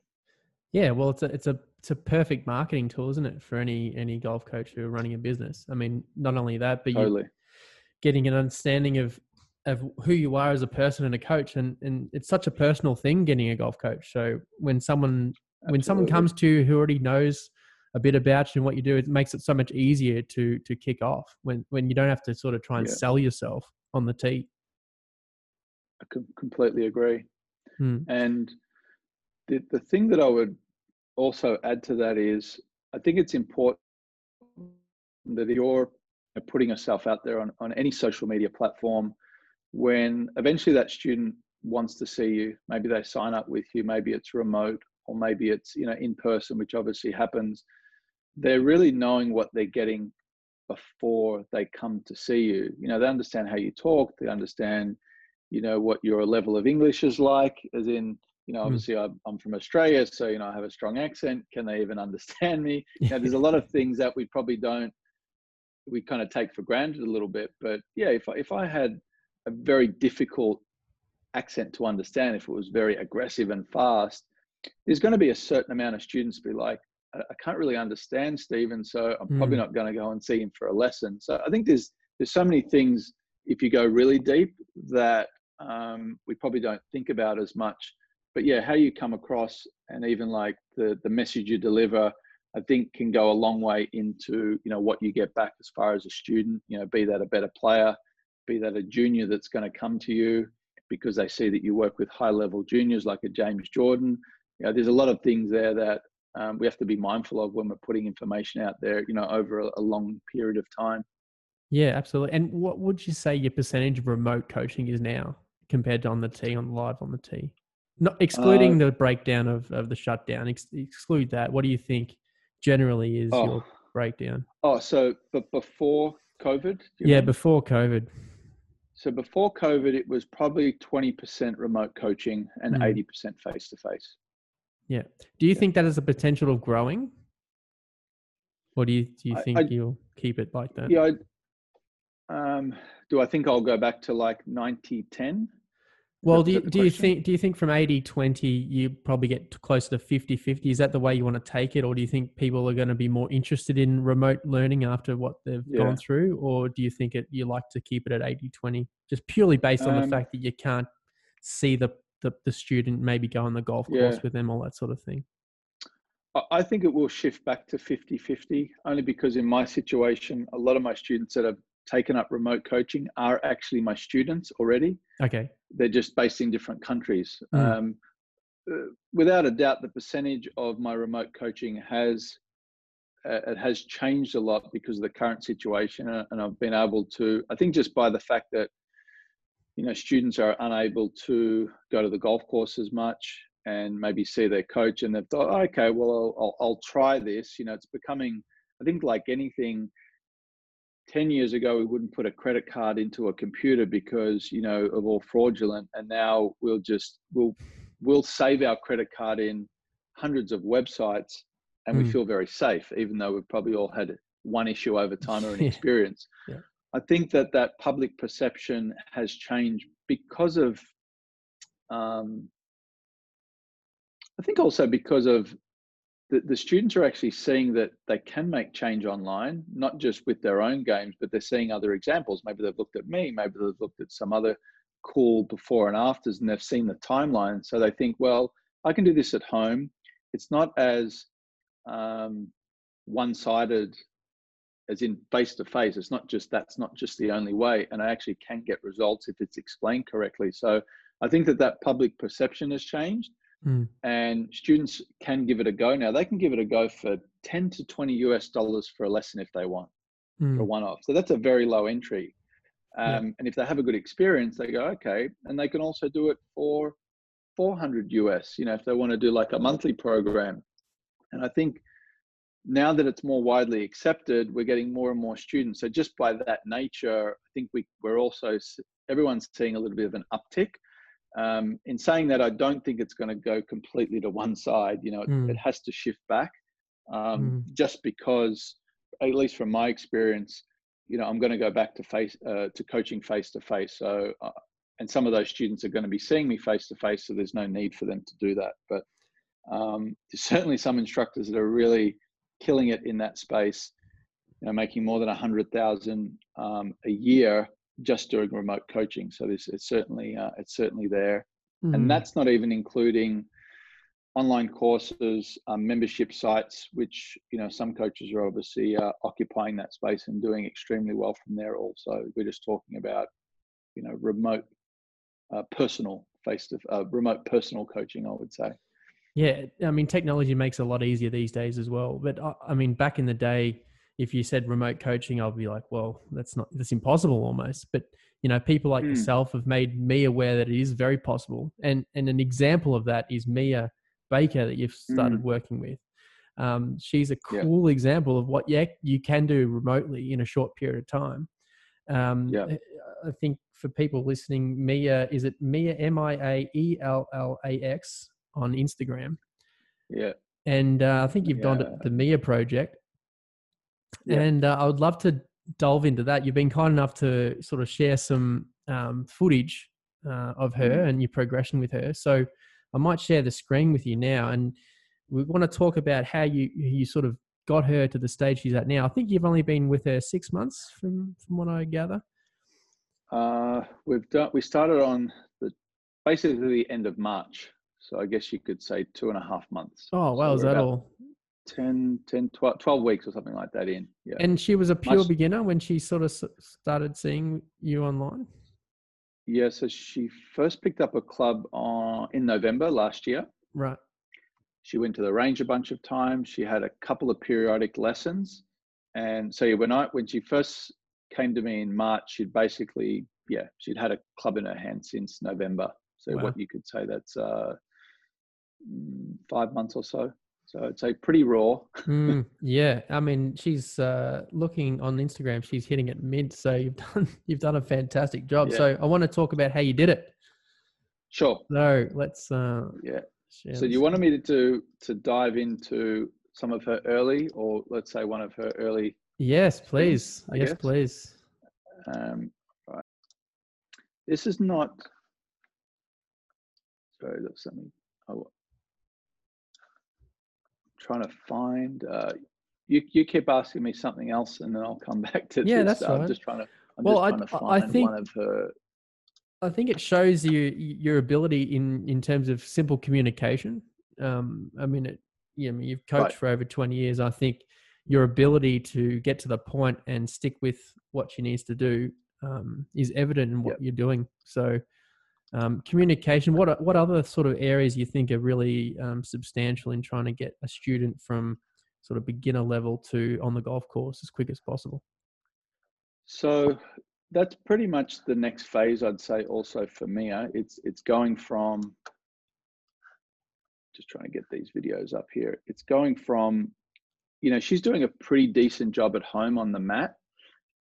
Yeah, well, it's a it's a it's a perfect marketing tool, isn't it, for any any golf coach who are running a business? I mean, not only that, but totally. you getting an understanding of of who you are as a person and a coach, and and it's such a personal thing getting a golf coach. So when someone Absolutely. when someone comes to you who already knows a bit about you and what you do, it makes it so much easier to to kick off when when you don't have to sort of try and yeah. sell yourself on the tee. I completely agree. Hmm. And the the thing that I would also add to that is I think it's important that you're putting yourself out there on, on any social media platform when eventually that student wants to see you maybe they sign up with you maybe it's remote or maybe it's you know in person which obviously happens they're really knowing what they're getting before they come to see you. You know, they understand how you talk, they understand, you know, what your level of English is like, as in, you know, hmm. obviously mm. I'm from Australia, so, you know, I have a strong accent. Can they even understand me? You know, there's a lot of things that we probably don't, we kind of take for granted a little bit. But yeah, if I, if I had a very difficult accent to understand, if it was very aggressive and fast, there's going to be a certain amount of students be like, I can't really understand Stephen, so I'm mm. probably not going to go and see him for a lesson. So I think there's there's so many things if you go really deep that um, we probably don't think about as much. But yeah, how you come across and even like the the message you deliver, I think can go a long way into you know what you get back as far as a student. You know, be that a better player, be that a junior that's going to come to you because they see that you work with high level juniors like a James Jordan. You know, there's a lot of things there that um, we have to be mindful of when we're putting information out there. You know, over a, a long period of time. Yeah, absolutely. And what would you say your percentage of remote coaching is now compared to on the tee, on live on the tee? Not excluding uh, the breakdown of, of the shutdown, ex- exclude that. What do you think generally is oh, your breakdown? Oh, so but before COVID? Yeah, mean? before COVID. So before COVID, it was probably 20% remote coaching and mm. 80% face to face. Yeah. Do you yeah. think that has a potential of growing? Or do you, do you think I, I, you'll keep it like that? Yeah, um, do I think I'll go back to like 90 10? Well, do you, do you think do you think from 80 20 you probably get closer to 50 50? Is that the way you want to take it or do you think people are going to be more interested in remote learning after what they've yeah. gone through or do you think it you like to keep it at 80 20 just purely based on um, the fact that you can't see the, the the student maybe go on the golf course yeah. with them all that sort of thing? I think it will shift back to 50 50 only because in my situation, a lot of my students that have taken up remote coaching are actually my students already. Okay. They're just based in different countries. Mm. Um, uh, without a doubt, the percentage of my remote coaching has uh, it has changed a lot because of the current situation, uh, and I've been able to. I think just by the fact that you know students are unable to go to the golf course as much and maybe see their coach, and they've thought, oh, okay, well, I'll, I'll try this. You know, it's becoming. I think like anything 10 years ago we wouldn't put a credit card into a computer because you know of all fraudulent and now we'll just we'll we'll save our credit card in hundreds of websites and mm. we hmm. feel very safe even though we've probably all had one issue over time or an experience yeah. i think that that public perception has changed because of um, i think also because of the, the students are actually seeing that they can make change online, not just with their own games, but they're seeing other examples. Maybe they've looked at me, maybe they've looked at some other cool before and afters, and they've seen the timeline. So they think, well, I can do this at home. It's not as um, one-sided as in face to face. It's not just that's not just the only way, and I actually can get results if it's explained correctly. So I think that that public perception has changed Mm. And students can give it a go. Now they can give it a go for 10 to 20 US dollars for a lesson if they want, mm. for one off. So that's a very low entry. Um, yeah. And if they have a good experience, they go, okay. And they can also do it for 400 US, you know, if they want to do like a monthly program. And I think now that it's more widely accepted, we're getting more and more students. So just by that nature, I think we, we're also, everyone's seeing a little bit of an uptick. Um, in saying that, I don't think it's going to go completely to one side. You know, it, mm. it has to shift back, um, mm. just because, at least from my experience, you know, I'm going to go back to face uh, to coaching face to face. So, uh, and some of those students are going to be seeing me face to face, so there's no need for them to do that. But um, there's certainly some instructors that are really killing it in that space. You know, making more than a hundred thousand um, a year just doing remote coaching. So this it's certainly uh, it's certainly there, mm-hmm. and that's not even including online courses, um, membership sites, which you know some coaches are obviously uh, occupying that space and doing extremely well from there. Also, we're just talking about you know remote, uh, personal face to uh, remote personal coaching. I would say. Yeah, I mean, technology makes a lot easier these days as well. But uh, I mean, back in the day, if you said remote coaching, I'll be like, well, that's not that's impossible almost. But you know, people like mm. yourself have made me aware that it is very possible. And and an example of that is Mia Baker that you've started mm. working with. Um, she's a cool yeah. example of what yeah you can do remotely in a short period of time. Um, yeah. I think for people listening, Mia is it Mia M I A E L L A X on Instagram. Yeah. And uh, I think you've yeah. done the, the Mia project, yeah. And uh, I would love to delve into that. You've been kind enough to sort of share some um, footage uh, of her mm-hmm. and your progression with her. So I might share the screen with you now, and we want to talk about how you you sort of got her to the stage she's at now. I think you've only been with her six months, from from what I gather. Uh, we've done. We started on the basically the end of March, so I guess you could say two and a half months. Oh, wow, So is that about all? 10, 10 12, 12 weeks or something like that in. Yeah. And she was a pure Much- beginner when she sort of started seeing you online. yeah. So she first picked up a club on in November last year. Right. She went to the range a bunch of times. She had a couple of periodic lessons, and so when I when she first came to me in March, she'd basically yeah she'd had a club in her hand since November. So Wow. what you could say that's uh, mm, five months or so. So I'd say pretty raw. Mm, yeah, I mean, she's uh, looking on Instagram. She's hitting it mid. So you've done you've done a fantastic job. Yeah. So I want to talk about how you did it. Sure. So let's. Uh, Yeah. So you wanted me to do to dive into some of her early, or let's say one of her early. Yes, please. I yes, guess. please. Um, right. This is not. Sorry, that's something. Oh, trying to find. Uh, you you keep asking me something else, and then I'll come back to Yeah, this. that's I'm just trying to. I'm Well, I- to I think- one of her. I think it shows you your ability in in terms of simple communication. Um, I mean, it, yeah, I mean, you've coached Right. for over twenty years. I think your ability to get to the point and stick with what she needs to do um, is evident in what Yep. you're doing. So, um, communication. What what other sort of areas you think are really um, substantial in trying to get a student from sort of beginner level to on the golf course as quick as possible? So that's pretty much the next phase, I'd say. Also for Mia, it's it's going from. Just trying to get these videos up here. It's going from, you know, she's doing a pretty decent job at home on the mat,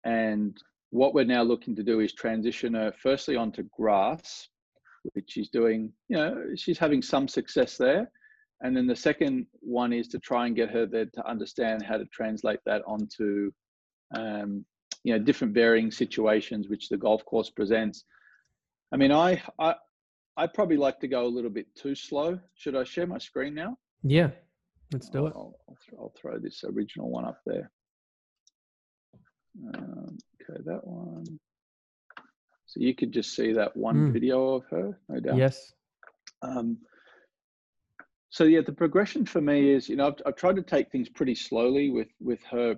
and what we're now looking to do is transition her firstly onto grass, which she's doing. You know, she's having some success there, and then the second one is to try and get her there to understand how to translate that onto. Um, you know different varying situations which the golf course presents i mean i i i probably like to go a little bit too slow should i share my screen now Yeah, let's do it. I'll, I'll, I'll throw this original one up there um, okay that one so you could just see that one Mm. video of her no doubt Yes. um, so yeah, the progression for me is, you know, I've, I've tried to take things pretty slowly with with her,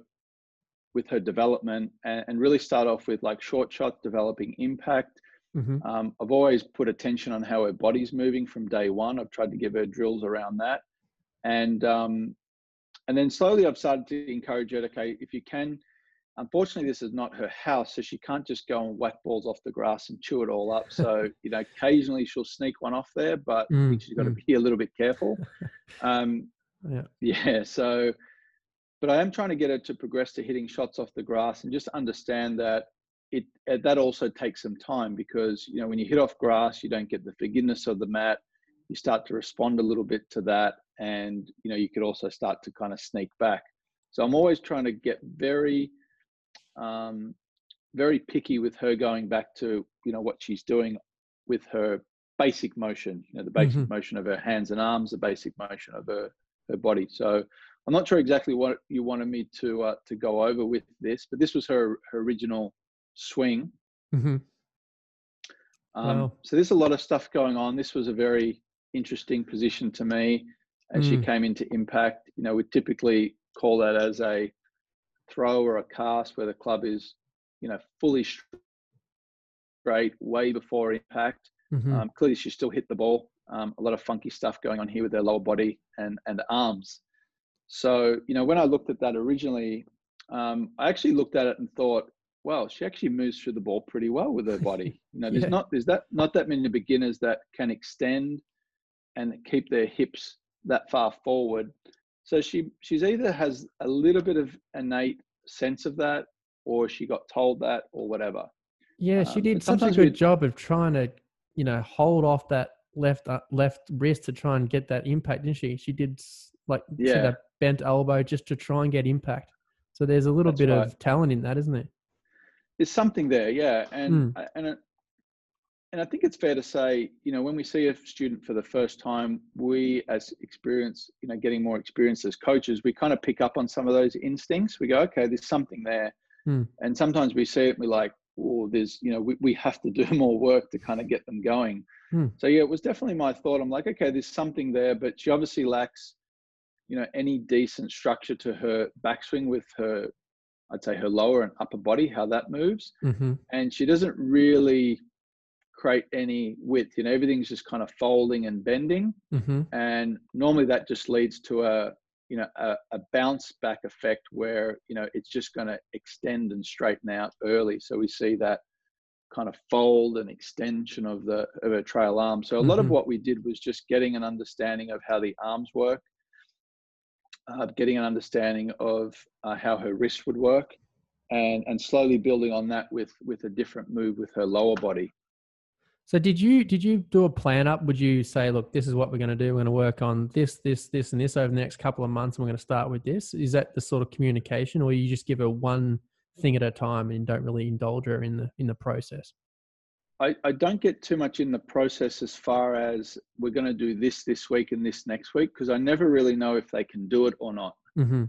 with her development, and, and really start off with like short shot, developing impact. hmm Um, I've always put attention on how her body's moving from day one. I've tried to give her drills around that, and um, and then slowly I've started to encourage her. Okay, if you can. Unfortunately, this is not her house, so she can't just go and whack balls off the grass and chew it all up. So, you know, occasionally she'll sneak one off there, but Mm, she's got to mm. be a little bit careful. Um, Yeah. yeah, so, but I am trying to get her to progress to hitting shots off the grass and just understand that it uh, that also takes some time because you know when you hit off grass, you don't get the forgiveness of the mat. You start to respond a little bit to that, and you know you could also start to kind of sneak back. So I'm always trying to get very, um, very picky with her going back to you know what she's doing with her basic motion. You know the basic Mhm. motion of her hands and arms, the basic motion of her her body. So I'm not sure exactly what you wanted me to uh, to go over with this, but this was her her original swing. mm-hmm. Um, Wow. So there's a lot of stuff going on. This was a very interesting position to me as she Mm. came into impact. You know, we typically call that as a throw or a cast where the club is, you know, fully straight way before impact. hmm Um, clearly, she still hit the ball. Um, a lot of funky stuff going on here with her lower body and and arms. So you know, when I looked at that originally, um, I actually looked at it and thought, well, she actually moves through the ball pretty well with her body. You know, there's Yeah. not there's that not that many beginners that can extend and keep their hips that far forward. So she she's either has a little bit of innate sense of that, or she got told that, or whatever. Yeah, she Um, did but such a good we- job of trying to, you know, hold off that left uh, left wrist to try and get that impact, didn't she? She did like Yeah. that bent elbow just to try and get impact. So there's a little That's bit right. of talent in that, isn't there? there's something there, yeah, and. I and and I think it's fair to say, you know, when we see a student for the first time, we as experience, you know, getting more experience as coaches, we kind of pick up on some of those instincts. We go, okay, there's something there, Hmm. and sometimes we see it, and we're like, oh, there's, you know, we, we have to do more work to kind of get them going. Hmm. So yeah, it was definitely my thought. I'm like, okay, there's something there, but she obviously lacks, you know, any decent structure to her backswing with her, I'd say her lower and upper body, how that moves. Mm-hmm. And she doesn't really create any width. You know, everything's just kind of folding and bending. Mm-hmm. And normally that just leads to a, you know, a, a bounce back effect where, you know, it's just going to extend and straighten out early. So we see that kind of fold and extension of the of a trail arm. So a lot of Mhm. what we did was just getting an understanding of how the arms work, uh, getting an understanding of uh, how her wrist would work, and and slowly building on that with with a different move with her lower body. So did you did you do a plan up? Would you say, look, this is what we're going to do. We're going to work on this, this, this, and this over the next couple of months. And we're going to start with this. Is that the sort of communication, or you just give her one thing at a time and don't really indulge her in the in the process? I, I don't get too much in the process as far as we're going to do this this week and this next week because I never really know if they can do it or not. Mm-hmm.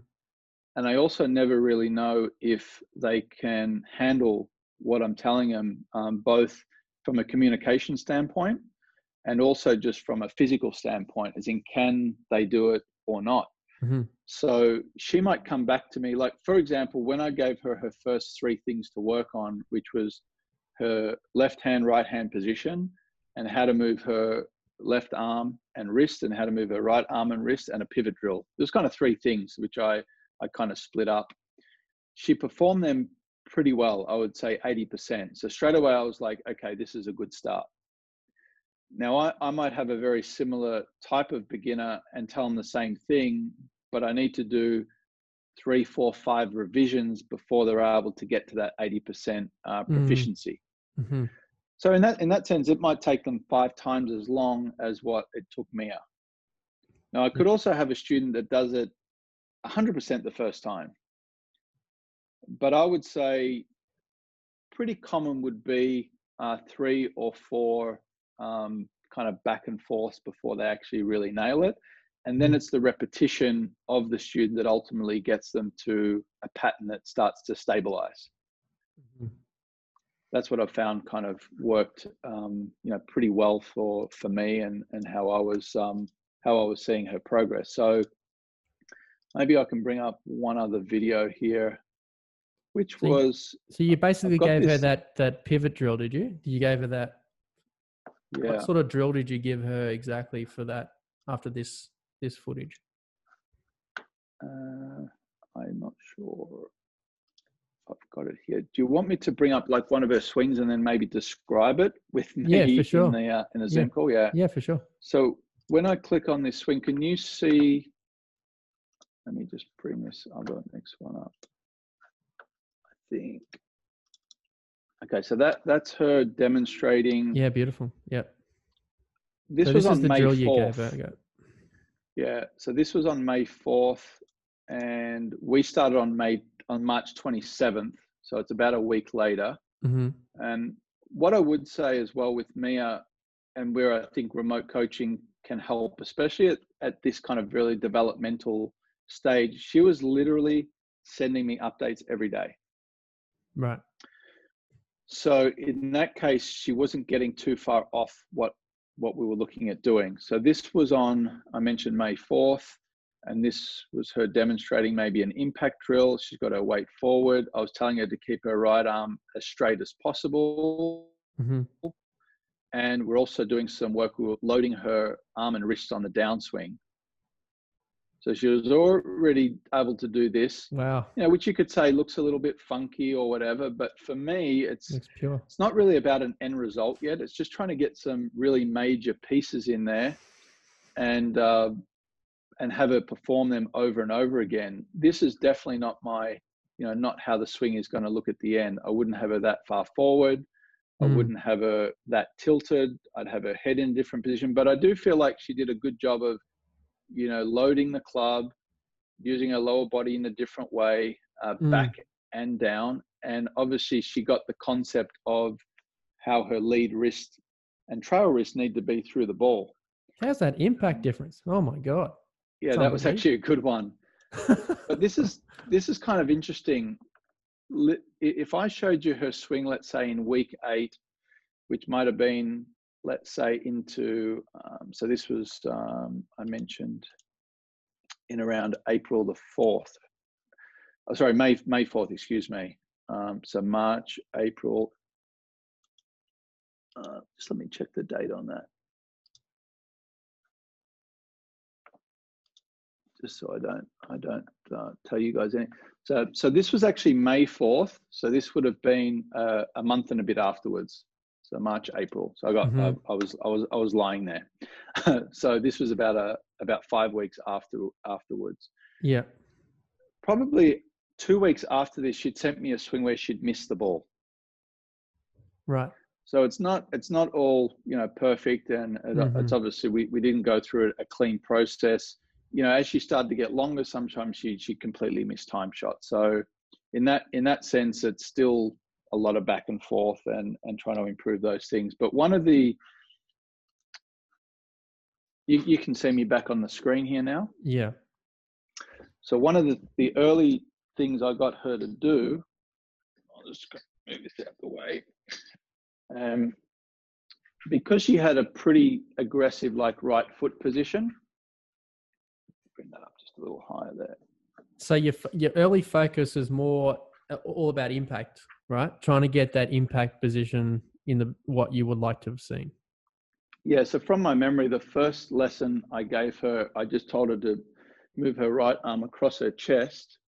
and I also never really know if they can handle what I'm telling them, um, both from a communication standpoint and also just from a physical standpoint, as in can they do it or not. Mhm. So she might come back to me, like for example, when I gave her her first three things to work on, which was her left hand, right hand position, and how to move her left arm and wrist, and how to move her right arm and wrist, and a pivot drill. There's kind of three things which I I kind of split up. She performed them pretty well, I would say 80%. So straight away, I was like, okay, this is a good start. Now, I, I might have a very similar type of beginner and tell them the same thing, but I need to do three, four, five revisions before they're able to get to that 80% uh, Mm. proficiency. Mm-hmm. So in that in that sense, it might take them five times as long as what it took Mia. Now I could also have a student that does it 100% the first time, but I would say pretty common would be uh, three or four um, kind of back and forth before they actually really nail it, and then it's the repetition of the student that ultimately gets them to a pattern that starts to stabilize Mm-hmm. that's what I've found kind of worked, um, you know, pretty well for for me and and how I was um, how I was seeing her progress. So maybe I can bring up one other video here, which So you- was So you basically gave her that that pivot drill, did you? You gave her that. yeah. What sort of drill did you give her exactly for that after this this footage? Uh, I'm not sure. I've got it here. Do you want me to bring up like one of her swings and then maybe describe it with me Yeah, for sure. in the uh, in the Zoom call? Yeah. Yeah, for sure. So when I click on this swing, can you see? Let me just bring this other next one up. Think. Okay, so that that's her demonstrating. Yeah, beautiful. Yeah. This so was this on May drill you gave fourth. her. Yeah, so this was on May fourth, and we started on May on March twenty seventh. So it's about a week later. Mm-hmm. And what I would say as well with Mia, and where I think remote coaching can help, especially at, at this kind of really developmental stage, she was literally sending me updates every day. Right. So in that case, she wasn't getting too far off what what we were looking at doing. So this was on, I mentioned May 4th, and this was her demonstrating maybe an impact drill. She's got her weight forward. I was telling her to keep her right arm as straight as possible. Mm-hmm. And we're also doing some work, we were loading her arm and wrist on the downswing. So she was already able to do this, Wow. you know, which you could say looks a little bit funky or whatever. But for me, it's Looks pure. it's not really about an end result yet. It's just trying to get some really major pieces in there, and uh, and have her perform them over and over again. This is definitely not my, you know, not how the swing is going to look at the end. I wouldn't have her that far forward. I Mm. wouldn't have her that tilted. I'd have her head in a different position. But I do feel like she did a good job of, you know, loading the club, using her lower body in a different way, uh, Mm. back and down. And obviously, she got the concept of how her lead wrist and trail wrist need to be through the ball. How's that impact difference? Oh my god. Yeah, that was actually a good one. But this is this is kind of interesting. if I showed you her swing, let's say in week eight, which might have been, let's say, into, um, so this was, um, I mentioned in around April the 4th. Oh, sorry, May, May 4th, excuse me. Um, so March, April. Uh, just let me check the date on that. Just so I don't, I don't uh, tell you guys anything. So, so this was actually May 4th. So this would have been uh, a month and a bit afterwards. So March, April. So I got, mm-hmm. I, I, was, I was, I was lying there. so this was about a, about five weeks after, afterwards. Yeah. Probably two weeks after this, she'd sent me a swing where she'd missed the ball. Right. So it's not, it's not all, you know, perfect. And mm-hmm. it's obviously, we, we didn't go through a clean process you know, as she started to get longer, sometimes she she completely missed time shots. So in that in that sense, it's still a lot of back and forth and and trying to improve those things. But one of the you, you can see me back on the screen here now. Yeah. So one of the, the early things I got her to do, I'll just move this out of the way. Um, because she had a pretty aggressive like right foot position, bring that up just a little higher there. So your your early focus is more all about impact, right? Trying to get that impact position in the what you would like to have seen. Yeah. So from my memory, the first lesson I gave her, I just told her to move her right arm across her chest.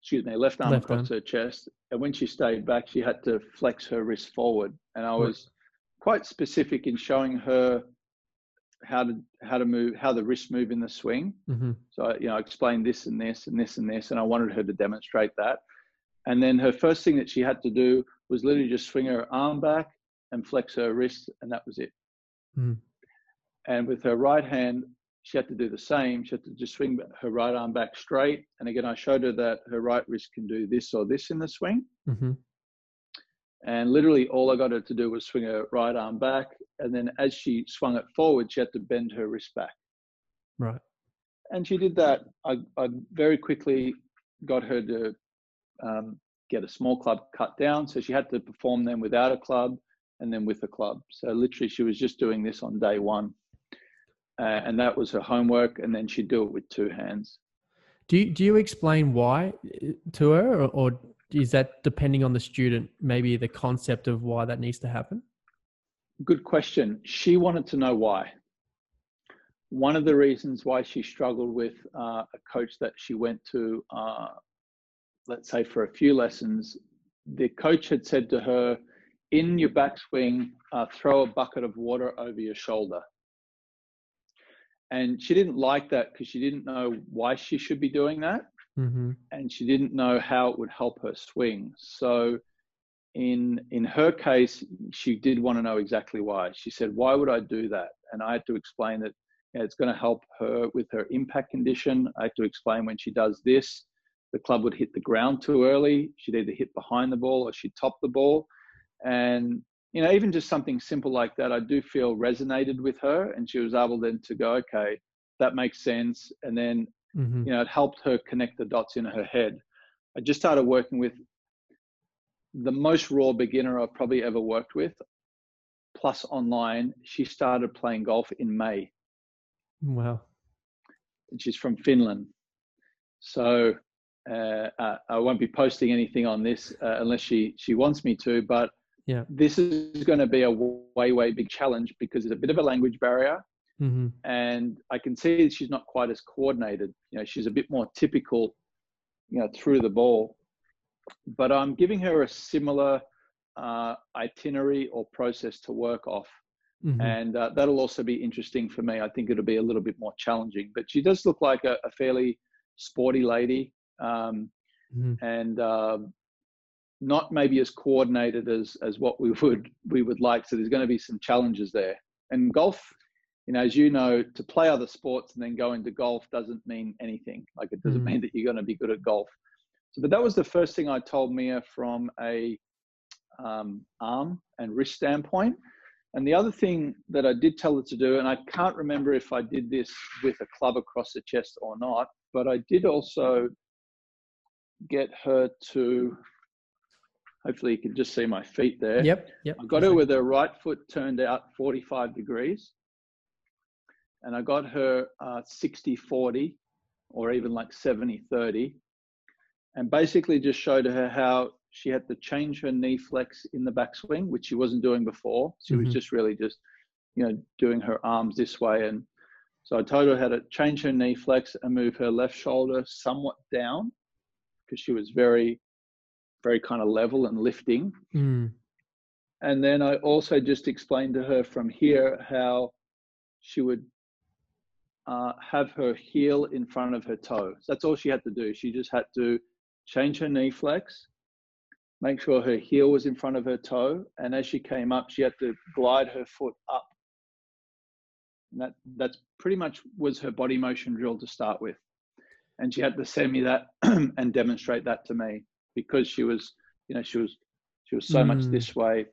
Excuse me, left arm left across arm. her chest. And when she stayed back, she had to flex her wrist forward. And I was quite specific in showing her how to how to move how the wrists move in the swing. Mm-hmm. So you know, I explained this and this and this and this, and I wanted her to demonstrate that. And then her first thing that she had to do was literally just swing her arm back and flex her wrist, and that was it. Mm. And with her right hand, she had to do the same. She had to just swing her right arm back straight. And again, I showed her that her right wrist can do this or this in the swing. Mm-hmm. And literally, all I got her to do was swing her right arm back. And then as she swung it forward, she had to bend her wrist back. Right. And she did that. I, I very quickly got her to um, get a small club cut down. So she had to perform them without a club and then with a club. So literally, she was just doing this on day one. Uh, and that was her homework. And then she'd do it with two hands. Do you, do you explain why uh, to her, or, or is that depending on the student, maybe the concept of why that needs to happen? Good question. She wanted to know why. One of the reasons why she struggled with uh, a coach that she went to, uh, let's say for a few lessons, the coach had said to her, in your backswing, uh, throw a bucket of water over your shoulder. And she didn't like that because she didn't know why she should be doing that mm-hmm. and she didn't know how it would help her swing. So, in in her case, she did want to know exactly why. She said, "Why would I do that?" And I had to explain that you know, it's going to help her with her impact condition. I had to explain when she does this, the club would hit the ground too early. She'd either hit behind the ball or she'd top the ball, and you know, even just something simple like that, I do feel resonated with her, and she was able then to go, okay, that makes sense. And then Mm-hmm. You know, it helped her connect the dots in her head. I just started working with the most raw beginner I've probably ever worked with, plus online. She started playing golf in May. Wow. And she's from Finland. So uh, uh, I won't be posting anything on this uh, unless she, she wants me to, but yeah. this is going to be a way, way big challenge because it's a bit of a language barrier. Mm-hmm. And I can see she's not quite as coordinated. You know, she's a bit more typical, you know, through the ball. But I'm giving her a similar uh, itinerary or process to work off. Mm-hmm. And uh, that'll also be interesting for me. I think it'll be a little bit more challenging. But she does look like a, a fairly sporty lady um, mm-hmm. and uh, not maybe as coordinated as, as what we would we would like. So there's going to be some challenges there. And golf you know, as you know, to play other sports and then go into golf doesn't mean anything. Like it doesn't mm. mean that you're going to be good at golf. So, but that was the first thing I told Mia from a um, arm and wrist standpoint. And the other thing that I did tell her to do, and I can't remember if I did this with a club across the chest or not, but I did also get her to hopefully you can just see my feet there. Yep. Yep. I got her with her right foot turned out 45 degrees. And I got her uh, 60 40 or even like 70 30. And basically just showed her how she had to change her knee flex in the backswing, which she wasn't doing before. She mm-hmm. was just really just, you know, doing her arms this way. And so I told her how to change her knee flex and move her left shoulder somewhat down because she was very, very kind of level and lifting. Mm. And then I also just explained to her from here how she would uh, have her heel in front of her toe. So that's all she had to do. She just had to change her knee flex make sure her heel was in front of her toe, and as she came up, she had to glide her foot up. And that that's pretty much was her body motion drill to start with, and she had to send me that and demonstrate that to me because she was, you know, she was she was so mm. much this way.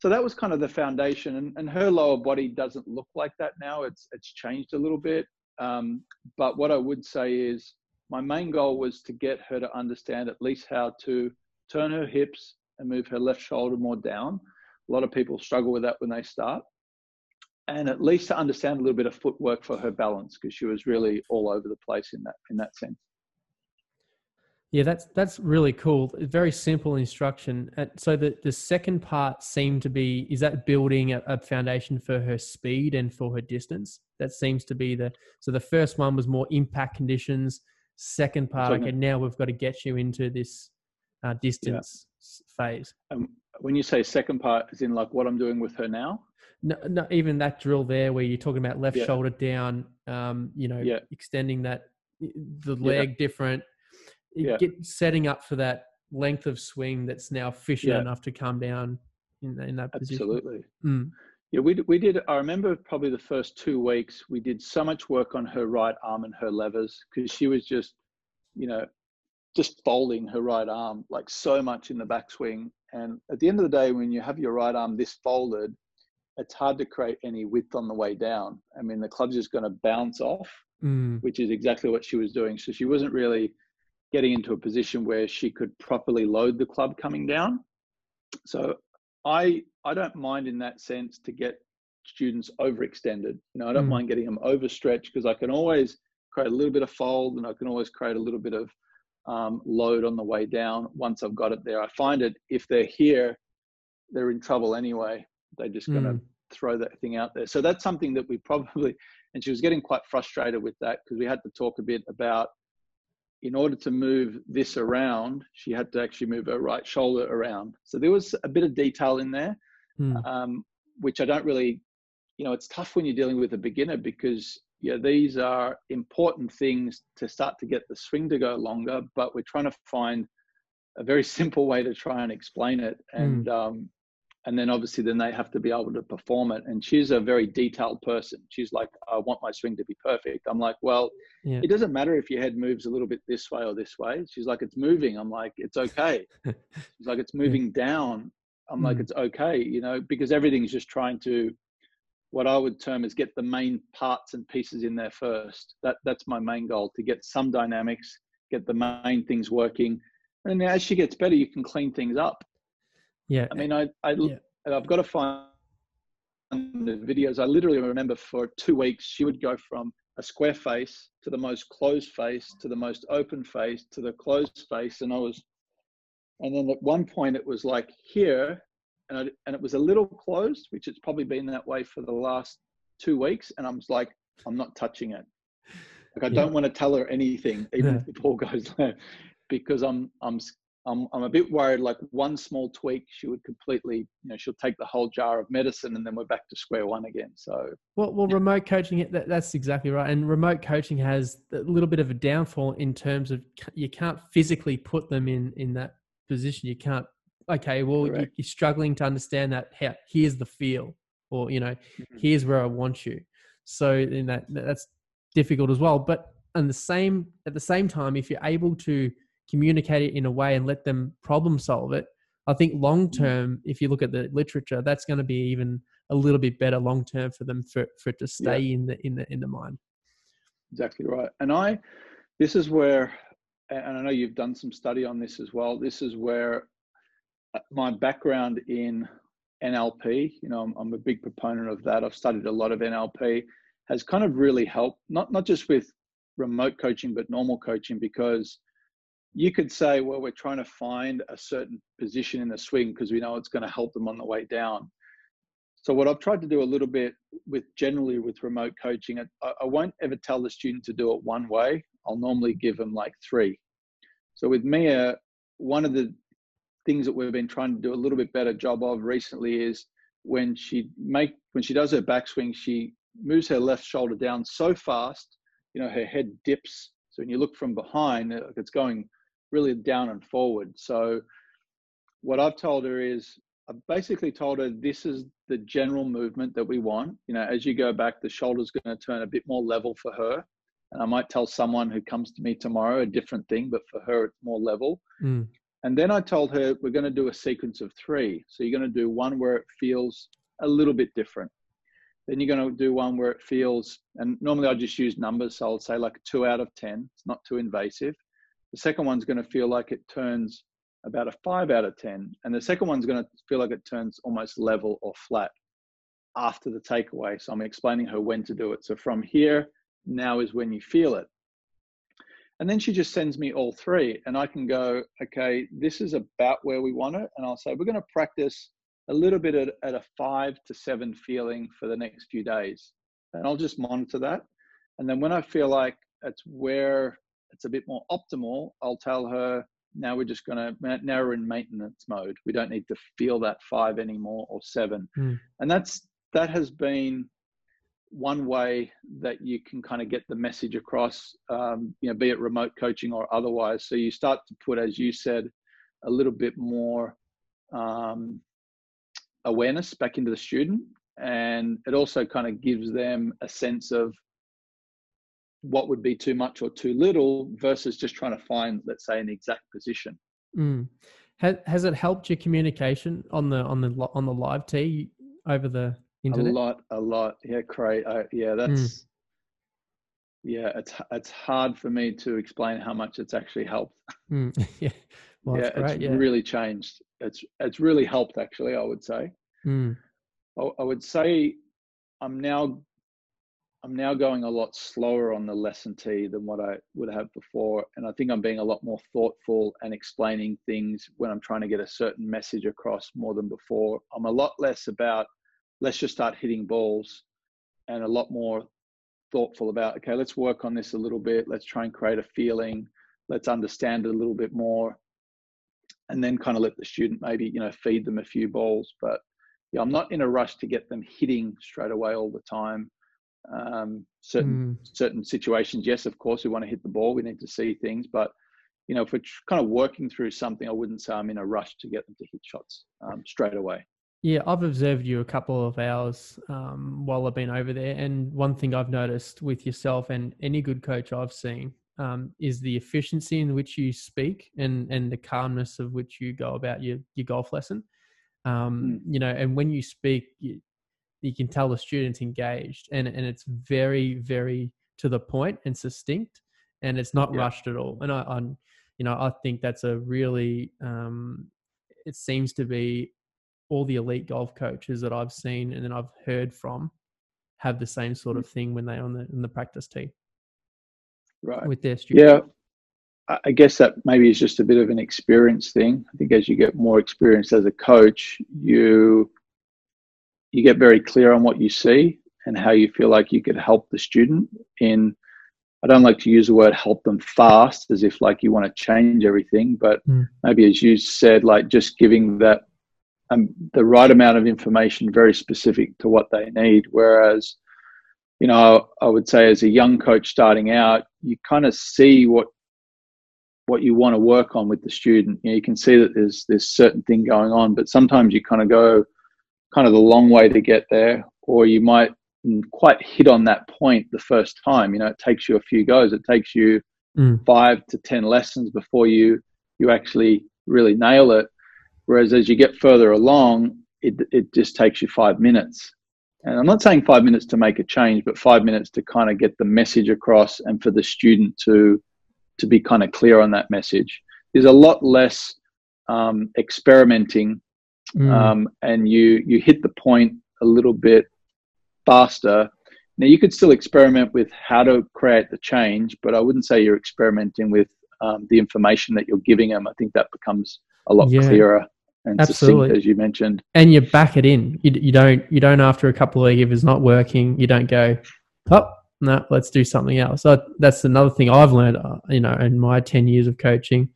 So that was kind of the foundation, and, and her lower body doesn't look like that now. It's it's changed a little bit, um, but what I would say is my main goal was to get her to understand at least how to turn her hips and move her left shoulder more down. A lot of people struggle with that when they start. And at least to understand a little bit of footwork for her balance because she was really all over the place in that in that sense. Yeah, that's that's really cool. Very simple instruction. So the the second part seemed to be is that building a, a, foundation for her speed and for her distance. That seems to be the so the first one was more impact conditions. Second part, okay, now we've got to get you into this uh, distance yeah. phase. Um, when you say second part, is in like what I'm doing with her now? No, no, even that drill there where you're talking about left yeah. shoulder down, um, you know, yeah. extending that the leg different, get setting up for that length of swing that's now efficient enough to come down in, in that position. Absolutely. Mm. Yeah, we we did. I remember probably the first two weeks we did so much work on her right arm and her levers because she was just, you know, just folding her right arm like so much in the backswing. And at the end of the day, when you have your right arm this folded, it's hard to create any width on the way down. I mean, the club's just going to bounce off, mm. which is exactly what she was doing. So she wasn't really getting into a position where she could properly load the club coming down. So I I don't mind in that sense to get students overextended. You know, I don't mm. mind getting them overstretched because I can always create a little bit of fold and I can always create a little bit of um, load on the way down once I've got it there. I find it if they're here, they're in trouble anyway. They're just going to mm. throw that thing out there. So that's something that we probably, and she was getting quite frustrated with that because we had to talk a bit about in order to move this around, she had to actually move her right shoulder around. So there was a bit of detail in there, mm. um, which I don't really, you know, it's tough when you're dealing with a beginner because yeah, these are important things to start to get the swing to go longer, but we're trying to find a very simple way to try and explain it. Hmm. And mm. um, and then obviously then they have to be able to perform it. And she's a very detailed person. She's like, I want my swing to be perfect. I'm like, well, yeah. it doesn't matter if your head moves a little bit this way or this way. She's like, it's moving. I'm like, it's okay. She's like, it's moving yeah. down. I'm mm. like, it's okay, you know, because everything's just trying to what I would term is get the main parts and pieces in there first. That that's my main goal to get some dynamics, get the main things working, and as she gets better, you can clean things up. Yeah, I mean, I I yeah. I've got to find the videos. I literally remember for two weeks she would go from a square face to the most closed face to the most open face to the closed face, and I was, and then at one point it was like here, and, I, and it was a little closed, which it's probably been that way for the last two weeks. And I'm just like, I'm not touching it. Like I yeah. don't want to tell her anything, even yeah. if the ball goes there, because I'm I'm I'm I'm a bit worried. Like one small tweak, she would completely, you know, she'll take the whole jar of medicine, and then we're back to square one again. So well, well, remote coaching, that, that's exactly right. And remote coaching has a little bit of a downfall in terms of you can't physically put them in in that position. You can't okay, well, Correct. you're struggling to understand that. Here's the feel, or you know, mm-hmm. here's where I want you. So in that that's difficult as well. But and the same at the same time, if you're able to communicate it in a way and let them problem solve it, I think long mm-hmm. term, if you look at the literature, that's going to be even a little bit better long term for them for, for it to stay yeah. in the in the in the mind. Exactly right. And I, this is where, and I know you've done some study on this as well. This is where my background in NLP, you know, I'm, I'm, a big proponent of that. I've studied a lot of NLP, has kind of really helped, not, not just with remote coaching, but normal coaching, because you could say, well, we're trying to find a certain position in the swing because we know it's going to help them on the way down. So what I've tried to do a little bit with generally with remote coaching, I, I won't ever tell the student to do it one way. I'll normally give them like three. So with Mia, one of the things that we've been trying to do a little bit better job of recently is when she make when she does her backswing, she moves her left shoulder down so fast, you know, her head dips. So when you look from behind, it's going really down and forward. So what I've told her is I basically told her this is the general movement that we want. You know, as you go back, the shoulder's going to turn a bit more level for her. And I might tell someone who comes to me tomorrow a different thing, but for her, it's more level. Mm. And then I told her we're going to do a sequence of three. So you're going to do one where it feels a little bit different. Then you're going to do one where it feels, and normally I just use numbers. So I'll say like a two out of 10. It's not too invasive. The second one's going to feel like it turns about a five out of 10. And the second one's going to feel like it turns almost level or flat after the takeaway. So I'm explaining her when to do it. So from here, now is when you feel it. And then she just sends me all three, and I can go, okay, this is about where we want it. And I'll say, we're going to practice a little bit at, at a five to seven feeling for the next few days. And I'll just monitor that. And then when I feel like it's where it's a bit more optimal, I'll tell her, now we're just going to now we're in maintenance mode we don't need to feel that five anymore or seven mm. and that's that has been one way that you can kind of get the message across um, you know be it remote coaching or otherwise so you start to put as you said a little bit more um, awareness back into the student and it also kind of gives them a sense of what would be too much or too little versus just trying to find, let's say, an exact position. Mm. Has, has it helped your communication on the on the on the live tee over the internet? A lot, a lot. Yeah, great. Yeah, that's mm. yeah. It's it's hard for me to explain how much it's actually helped. Mm. yeah, well, yeah, great, it's yeah. really changed. It's it's really helped actually. I would say. Mm. I, I would say I'm now I'm now going a lot slower on the lesson tee than what I would have before. And I think I'm being a lot more thoughtful and explaining things when I'm trying to get a certain message across more than before. I'm a lot less about let's just start hitting balls and a lot more thoughtful about okay, let's work on this a little bit. Let's try and create a feeling. Let's understand it a little bit more. And then kind of let the student maybe, you know, feed them a few balls. But yeah, I'm not in a rush to get them hitting straight away all the time um, certain mm. certain situations. Yes, of course, we want to hit the ball. We need to see things, but you know, if we're kind of working through something, I wouldn't say I'm in a rush to get them to hit shots um, straight away. Yeah, I've observed you a couple of hours um, while I've been over there, and one thing I've noticed with yourself and any good coach I've seen um, is the efficiency in which you speak and and the calmness of which you go about your your golf lesson. Um, mm. You know, and when you speak, you, you can tell the students engaged and, and it's very very to the point and succinct and it's not yeah. rushed at all and I, I you know i think that's a really um, it seems to be all the elite golf coaches that i've seen and then i've heard from have the same sort of thing when they're on the in the practice tee right with their students yeah I guess that maybe is just a bit of an experience thing. I think as you get more experience as a coach, you you get very clear on what you see and how you feel like you could help the student in I don't like to use the word help them fast as if like you want to change everything, but mm. maybe as you said, like just giving that um, the right amount of information very specific to what they need. Whereas, you know, I would say as a young coach starting out, you kind of see what what you want to work on with the student. You know, you can see that there's there's certain thing going on, but sometimes you kind of go, kind of the long way to get there, or you might quite hit on that point the first time. You know, it takes you a few goes. It takes you mm. five to ten lessons before you you actually really nail it. Whereas as you get further along, it it just takes you five minutes. And I'm not saying five minutes to make a change, but five minutes to kind of get the message across and for the student to to be kind of clear on that message. There's a lot less um, experimenting Mm. um, and you you hit the point a little bit faster. Now you could still experiment with how to create the change, but I wouldn't say you're experimenting with um, the information that you're giving them. I think that becomes a lot Yeah. clearer and Absolutely. succinct, as you mentioned. and you back it in. You, you don't you don't after a couple of weeks if it's not working, you don't go, oh no, let's do something else. So that's another thing I've learned. uh, You know, in my ten years of coaching,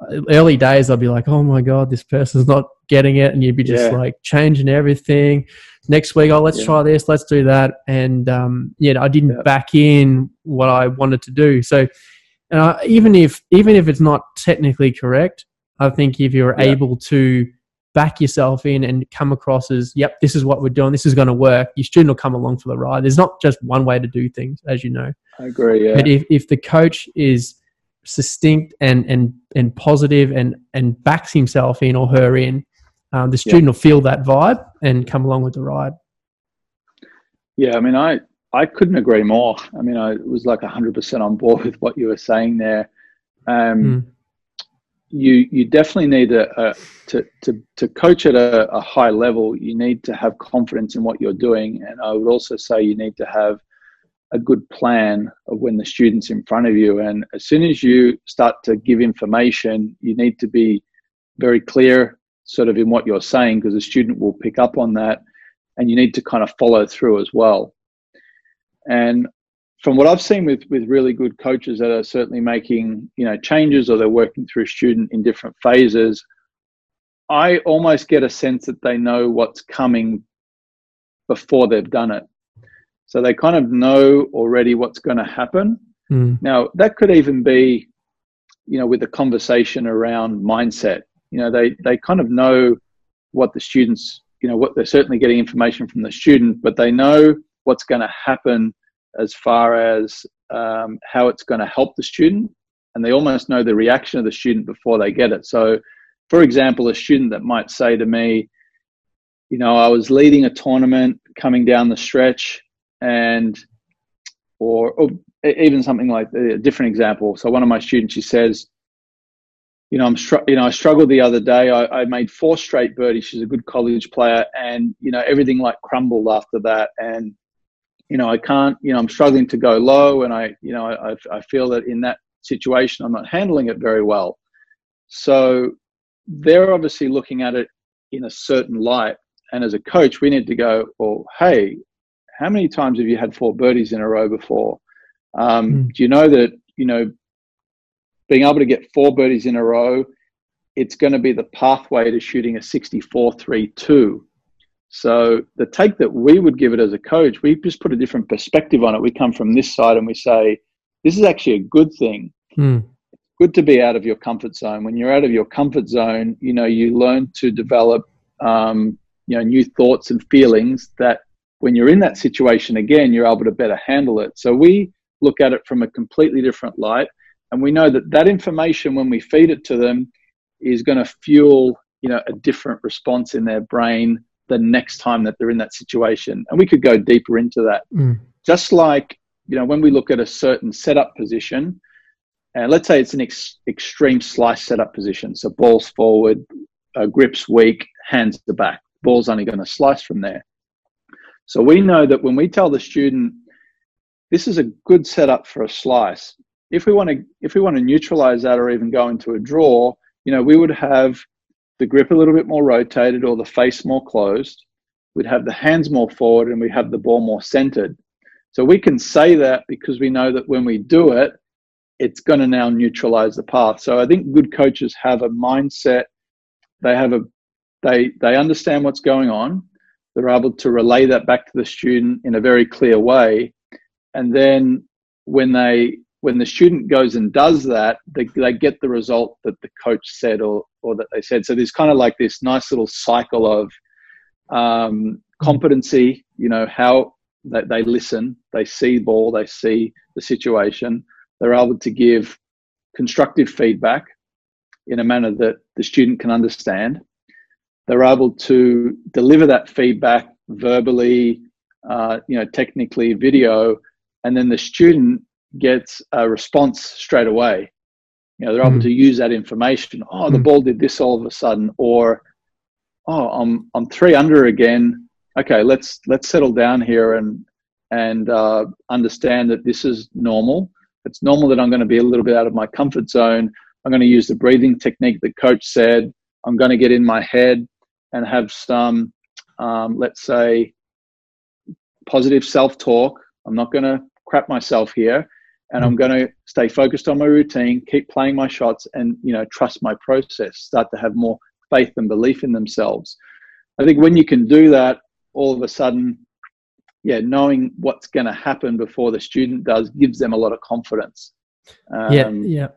Uh, early days I'd be like, oh my god, this person's not getting it, and you'd be just Yeah. like changing everything. Next week, oh let's Yeah. try this, let's do that, and um, yeah, I didn't Yeah. back in what I wanted to do. So even if even if it's not technically correct, I think if you're Yeah. able to back yourself in and come across as, yep, this is what we're doing, this is going to work, your student will come along for the ride. There's not just one way to do things, as you know. I agree. Yeah. But if, if the coach is succinct and and and positive and and backs himself in or her in, um, the student will feel that vibe and come along with the ride. Yeah, I mean, I I couldn't agree more. I mean, I was like hundred percent on board with what you were saying there. Um, Mm. You you definitely need a, a to to to coach at a, a high level. You need to have confidence in what you're doing, and I would also say you need to have a good plan of when the student's in front of you. And as soon as you start to give information, you need to be very clear, sort of in what you're saying, because the student will pick up on that, and you need to kind of follow through as well. And from what I've seen with with really good coaches that are certainly making you know changes or they're working through a student in different phases, I almost get a sense that they know what's coming before they've done it. So they kind of know already what's going to happen. Mm. Now that could even be, you know, with a conversation around mindset. You know, they they kind of know what the students, you know, what they're certainly getting information from the student, but they know what's going to happen as far as um, how it's going to help the student, and they almost know the reaction of the student before they get it. So, for example, a student that might say to me, you know, I was leading a tournament coming down the stretch, and or, or even something like a different example. So one of my students, she says, you know, I'm str- you know, I struggled the other day. I, I made four straight birdies. She's a good college player, and you know, everything like crumbled after that. And you know, I can't, you know, I'm struggling to go low, and I, you know, I, I feel that in that situation, I'm not handling it very well. So they're obviously looking at it in a certain light. And as a coach, we need to go, well, hey, how many times have you had four birdies in a row before? Um, Mm. Do you know that, you know, being able to get four birdies in a row, it's going to be the pathway to shooting a 64 3 2. So the take that we would give it as a coach, we just put a different perspective on it. We come from this side and we say, this is actually a good thing Mm. good to be out of your comfort zone. When you're out of your comfort zone, you know, you learn to develop, um, you know, new thoughts and feelings that when you're in that situation again, you're able to better handle it. So we look at it from a completely different light. And we know that that information, when we feed it to them, is going to fuel, you know, a different response in their brain the next time that they're in that situation. And we could go deeper into that. Mm. Just like, you know, when we look at a certain setup position, and let's say it's an ex- extreme slice setup position. So balls forward, uh, grips weak, hands to back. Ball's only going to slice from there. So we know that when we tell the student, this is a good setup for a slice. If we want to, if we want to neutralize that or even go into a draw, you know, we would have the grip a little bit more rotated or the face more closed. We'd have the hands more forward and we have the ball more centered. So we can say that because we know that when we do it, it's going to now neutralize the path. So I think good coaches have a mindset. They have a they they understand what's going on. They're able to relay that back to the student in a very clear way, and then when they when the student goes and does that, they, they get the result that the coach said or or that they said. So there's kind of like this nice little cycle of um, competency. You know how they, they listen, they see the ball, they see the situation they're able to give constructive feedback in a manner that the student can understand. They're able to deliver that feedback verbally, uh, you know, technically, video, and then the student gets a response straight away. You know, they're able mm. to use that information. Oh, the mm. ball did this all of a sudden, or oh, I'm I'm three under again. Okay, let's let's settle down here and and uh, understand that this is normal. It's normal that I'm going to be a little bit out of my comfort zone. I'm going to use the breathing technique that coach said. I'm going to get in my head and have some, um, let's say, positive self talk. I'm not going to crap myself here. And I'm mm. going to stay focused on my routine, keep playing my shots, and you know trust my process. Start to have more faith and belief in themselves. I think when you can do that, all of a sudden, yeah, knowing what's going to happen before the student does gives them a lot of confidence. Um, yeah, yeah,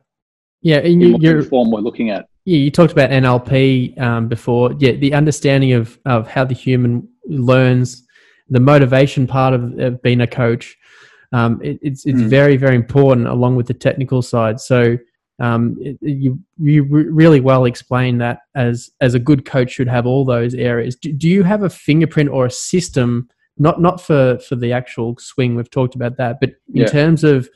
yeah. And you, you're form we're looking at. Yeah, you talked about NLP um, before. Yeah, the understanding of of how the human learns, the motivation part of, of being a coach. Um, it, it's it's mm. very very important along with the technical side. So um, it, you you really well explain that as as a good coach should have all those areas. Do, do you have a fingerprint or a system? Not not for for the actual swing. We've talked about that, but in yeah. terms of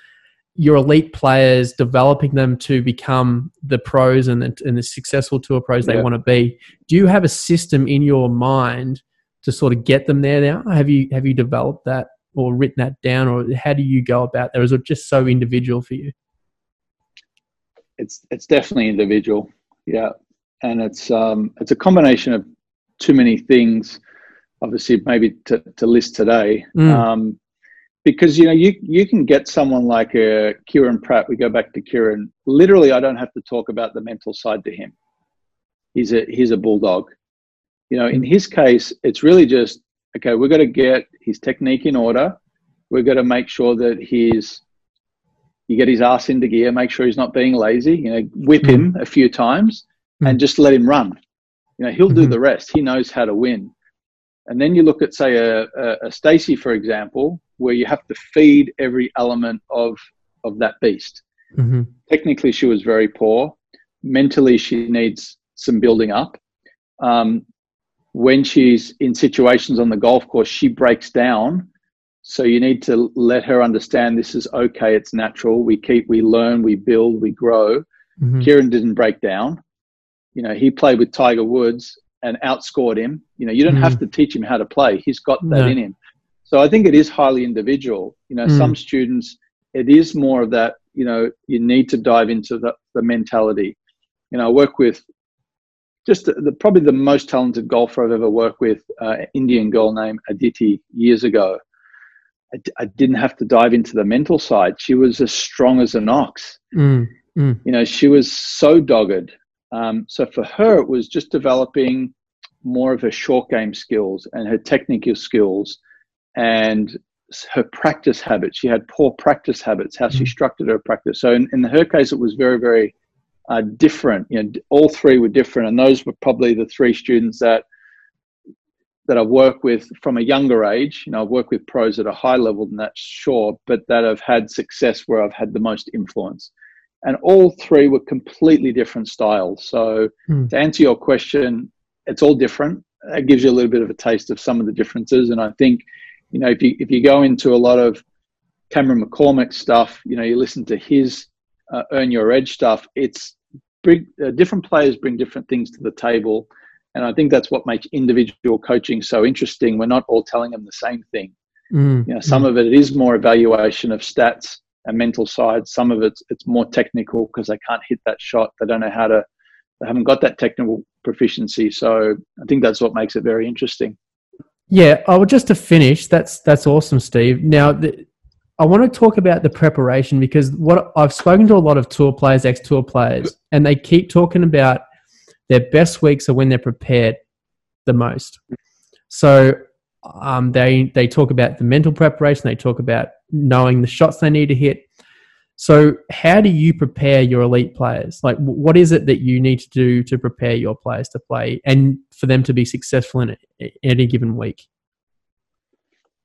your elite players, developing them to become the pros and, and the successful tour pros they yeah. want to be. Do you have a system in your mind to sort of get them there now? Have you have you developed that or written that down, or how do you go about that? Or is it just so individual for you? It's it's definitely individual, yeah, and it's um, it's a combination of too many things. Obviously, maybe to, to list today. Mm. Um, because you know you you can get someone like a uh, Kieran Pratt. We go back to Kieran. Literally, I don't have to talk about the mental side to him. He's a he's a bulldog. You know, in his case, it's really just okay. We're going to get his technique in order. We're going to make sure that he's you get his ass into gear. Make sure he's not being lazy. You know, whip him mm-hmm. a few times and mm-hmm. just let him run. You know, he'll do mm-hmm. the rest. He knows how to win. And then you look at, say, a, a, a Stacey, for example, where you have to feed every element of of that beast. Mm-hmm. Technically, she was very poor. Mentally, she needs some building up. Um, when she's in situations on the golf course, she breaks down. So you need to let her understand this is okay. It's natural. We keep, we learn, we build, we grow. Mm-hmm. Kieran didn't break down. You know, he played with Tiger Woods and outscored him. You know, you don't mm-hmm. have to teach him how to play. He's got that no. in him. So I think it is highly individual. You know, mm. some students, it is more of that, you know, you need to dive into the, the mentality. You know, I work with just the, the, probably the most talented golfer I've ever worked with, uh, Indian girl named Aditi years ago. I d- I didn't have to dive into the mental side. She was as strong as an ox. Mm. Mm. You know, she was so dogged. Um, so for her, it was just developing more of her short game skills and her technical skills and her practice habits. She had poor practice habits, how she mm. structured her practice. So in, in her case, it was very, very uh, different. You know, all three were different, and those were probably the three students that that I work with from a younger age. You know, I've worked with pros at a high level and that's sure, but that have had success where I've had the most influence. And all three were completely different styles. So mm. to answer your question, it's all different. It gives you a little bit of a taste of some of the differences, and I think you know, if you if you go into a lot of Cameron McCormick stuff, you know, you listen to his uh, Earn Your Edge stuff. It's bring, uh, different players bring different things to the table, and I think that's what makes individual coaching so interesting. We're not all telling them the same thing. Mm, you know, some mm. of it is more evaluation of stats and mental side. Some of it's it's more technical because they can't hit that shot. They don't know how to. They haven't got that technical proficiency. So I think that's what makes it very interesting. Yeah, I would just to finish. That's that's awesome, Steve. Now, the, I want to talk about the preparation because what I've spoken to a lot of tour players, ex tour players, and they keep talking about their best weeks are when they're prepared the most. So um, they they talk about the mental preparation. They talk about knowing the shots they need to hit. So, how do you prepare your elite players? Like, what is it that you need to do to prepare your players to play and for them to be successful in any given week?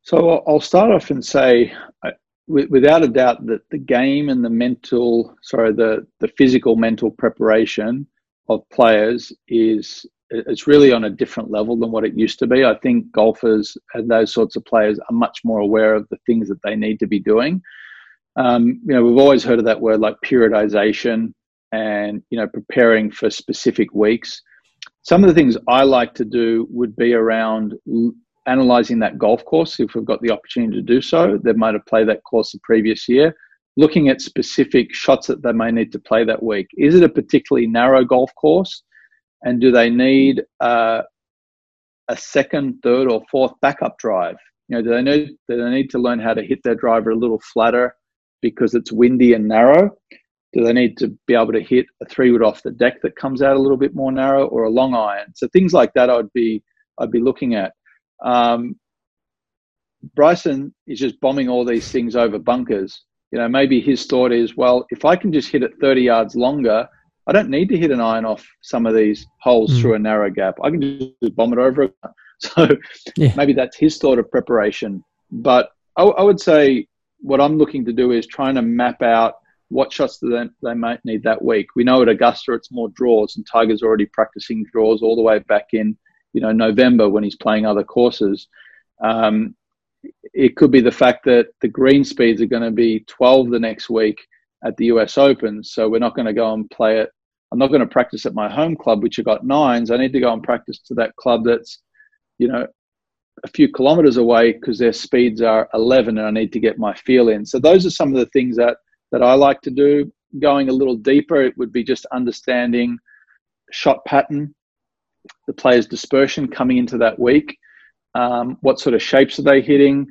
So, I'll start off and say, without a doubt, that the game and the mental, sorry, the the physical mental preparation of players is it's really on a different level than what it used to be. I think golfers and those sorts of players are much more aware of the things that they need to be doing um, you know, we've always heard of that word like periodization. and you know preparing for specific weeks. Some of the things I like to do would be around analyzing that golf course if we've got the opportunity to do so. They might have played that course the previous year. Looking at specific shots that they may need to play that week. Is it a particularly narrow golf course? And do they need uh, a second, third, or fourth backup drive? You know, do they need do they need to learn how to hit their driver a little flatter because it's windy and narrow? Do they need to be able to hit a three wood off the deck that comes out a little bit more narrow, or a long iron? So things like that, I'd be I'd be looking at. Um, Bryson is just bombing all these things over bunkers. You know, maybe his thought is, well, if I can just hit it 30 yards longer, I don't need to hit an iron off some of these holes mm. through a narrow gap. I can just bomb it over. So yeah. maybe that's his thought of preparation. But I, I, would say what I'm looking to do is trying to map out what shots they, they might need that week. We know at Augusta it's more draws, and Tiger's already practicing draws all the way back in you know November when he's playing other courses. Um, it could be the fact that the green speeds are going to be 12 the next week at the US Open, so we're not going to go and play it. I'm not going to practice at my home club, which have got nines. I need to go and practice to that club that's, you know, a few kilometers away because their speeds are 11, and I need to get my feel in. So those are some of the things that that I like to do. Going a little deeper, it would be just understanding shot pattern the players' dispersion coming into that week. Um, what sort of shapes are they hitting?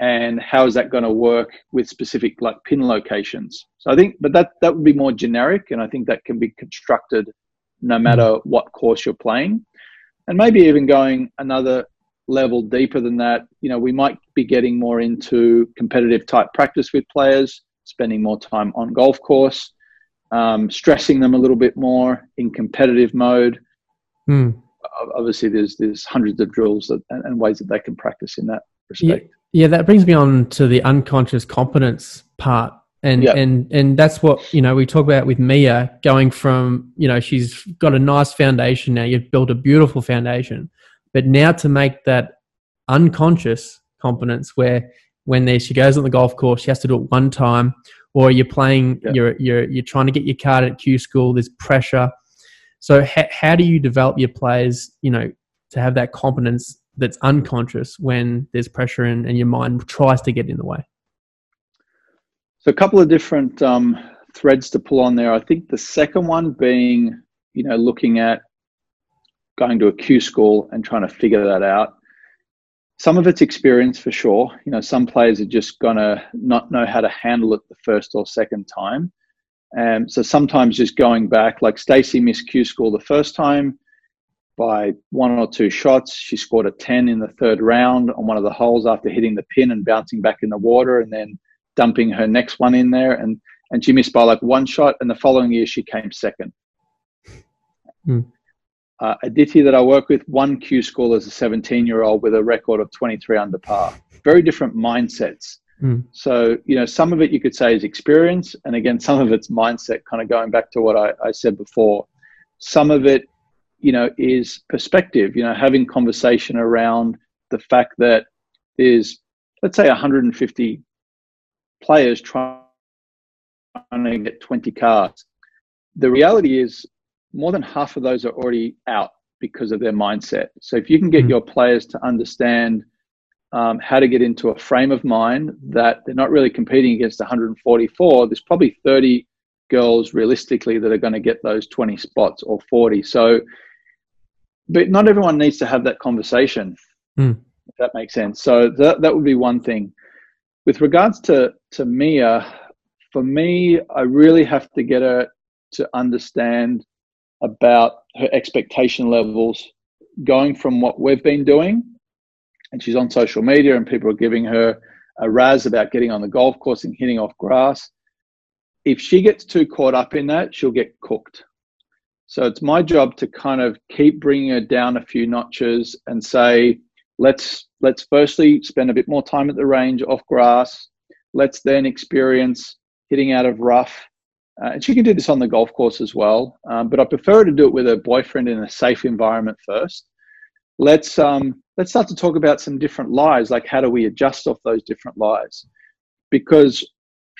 And how is that going to work with specific like pin locations? So I think, but that that would be more generic, and I think that can be constructed no matter what course you're playing, and maybe even going another level deeper than that. You know, we might be getting more into competitive type practice with players, spending more time on golf course, um, stressing them a little bit more in competitive mode Mm. Obviously, there's there's hundreds of drills that, and ways that they can practice in that respect. Yeah, yeah, that brings me on to the unconscious competence part, and and and that's what you know we talk about with Mia going from you know she's got a nice foundation now. You've built a beautiful foundation, but now to make that unconscious competence where when there she goes on the golf course, she has to do it one time, or you're playing, you're you're you're trying to get your card at Q school. There's pressure so ha- how do you develop your players, you know, to have that competence that's unconscious when there's pressure and, and your mind tries to get in the way? So a couple of different um, threads to pull on there. I think the second one being, you know, looking at going to a Q school and trying to figure that out. Some of it's experience for sure. You know, some players are just gonna not know how to handle it the first or second time. Um, so sometimes just going back, like Stacey missed Q school the first time by one or two shots. She scored a 10 in the third round on one of the holes after hitting the pin and bouncing back in the water and then dumping her next one in there. And, and she missed by like one shot. And the following year, she came second. Mm. Uh, Aditi that I work with won Q school as a 17 year old with a record of 23 under par. Very different mindsets. Mm. So, you know, some of it you could say is experience. And again, some of it's mindset, kind of going back to what I, I said before. Some of it, you know, is perspective, you know, having conversation around the fact that there's, let's say, 150 players trying to get 20 cards. The reality is more than half of those are already out because of their mindset. So if you can get mm. your players to understand um, how to get into a frame of mind that they're not really competing against 144. There's probably 30 girls realistically that are going to get those 20 spots or 40. So, but not everyone needs to have that conversation. Mm. If that makes sense. So that that would be one thing. With regards to to Mia, for me, I really have to get her to understand about her expectation levels going from what we've been doing and she's on social media and people are giving her a razz about getting on the golf course and hitting off grass. If she gets too caught up in that, she'll get cooked. So it's my job to kind of keep bringing her down a few notches and say, let's let's firstly spend a bit more time at the range off grass. Let's then experience hitting out of rough. Uh, and she can do this on the golf course as well. Um, but I prefer to do it with her boyfriend in a safe environment first. Let's um, let's start to talk about some different lies, like how do we adjust off those different lies? Because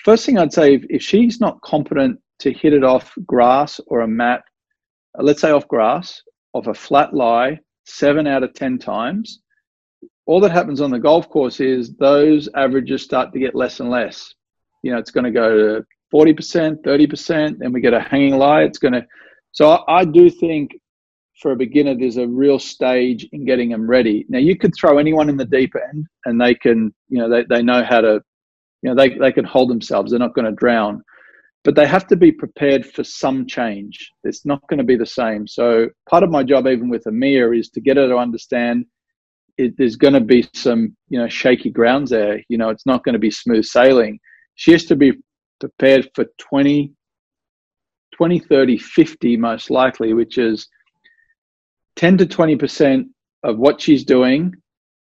first thing I'd say, if, if she's not competent to hit it off grass or a mat, uh, let's say off grass, of a flat lie, seven out of 10 times, all that happens on the golf course is those averages start to get less and less. You know, it's going to go to 40%, 30%, then we get a hanging lie. It's going to, so I, I do think for a beginner, there's a real stage in getting them ready. Now, you could throw anyone in the deep end and they can, you know, they, they know how to, you know, they, they can hold themselves. They're not going to drown. But they have to be prepared for some change. It's not going to be the same. So, part of my job, even with Amir, is to get her to understand it, there's going to be some, you know, shaky grounds there. You know, it's not going to be smooth sailing. She has to be prepared for 20, 20, 30, 50 most likely, which is 10 to 20% of what she's doing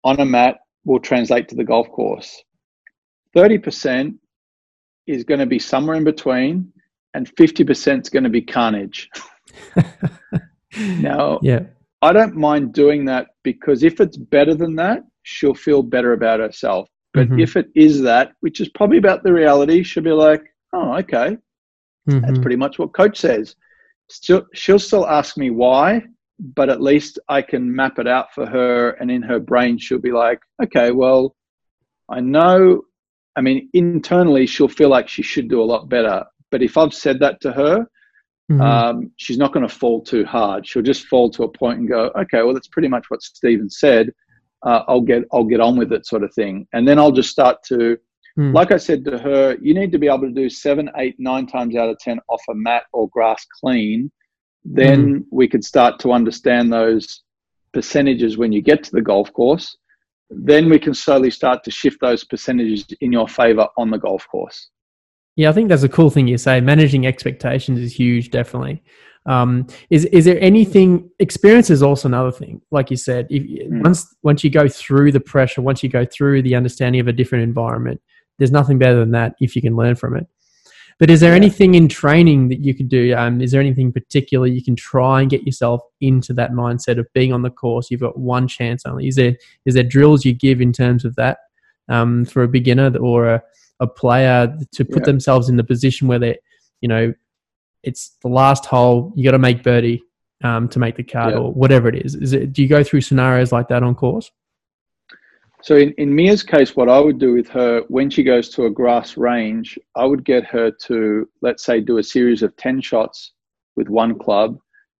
on a mat will translate to the golf course. 30% is going to be somewhere in between, and 50% is going to be carnage. now, yeah. I don't mind doing that because if it's better than that, she'll feel better about herself. But mm-hmm. if it is that, which is probably about the reality, she'll be like, oh, okay. Mm-hmm. That's pretty much what coach says. Still, she'll still ask me why, but at least I can map it out for her. And in her brain, she'll be like, okay, well, I know. I mean, internally, she'll feel like she should do a lot better. But if I've said that to her, mm-hmm. um, she's not going to fall too hard. She'll just fall to a point and go, okay, well, that's pretty much what Stephen said. Uh, I'll get, I'll get on with it, sort of thing. And then I'll just start to, mm. like I said to her, you need to be able to do seven, eight, nine times out of ten off a mat or grass clean then mm. we could start to understand those percentages when you get to the golf course. Then we can slowly start to shift those percentages in your favor on the golf course. Yeah, I think that's a cool thing you say. Managing expectations is huge, definitely. Um, is is there anything? Experience is also another thing. Like you said, if, mm. once once you go through the pressure, once you go through the understanding of a different environment, there's nothing better than that if you can learn from it. But is there yeah. anything in training that you could do? Um, is there anything particular you can try and get yourself into that mindset of being on the course? You've got one chance only. Is there is there drills you give in terms of that um, for a beginner or a, a player to put yeah. themselves in the position where they, you know, it's the last hole. You got to make birdie um, to make the cut yeah. or whatever it is. Is it? Do you go through scenarios like that on course? So in, in Mia's case, what I would do with her when she goes to a grass range, I would get her to, let's say, do a series of 10 shots with one club.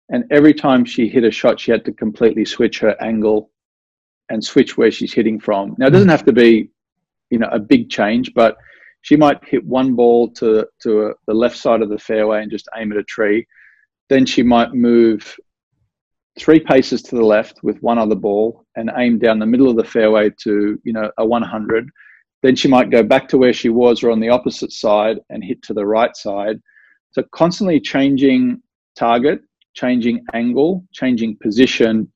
And every time she hit a shot, she had to completely switch her angle and switch where she's hitting from. Now, it doesn't have to be, you know, a big change, but she might hit one ball to, to a, the left side of the fairway and just aim at a tree. Then she might move three paces to the left with one other ball and aim down the middle of the fairway to you know a 100 then she might go back to where she was or on the opposite side and hit to the right side. So constantly changing target changing angle changing position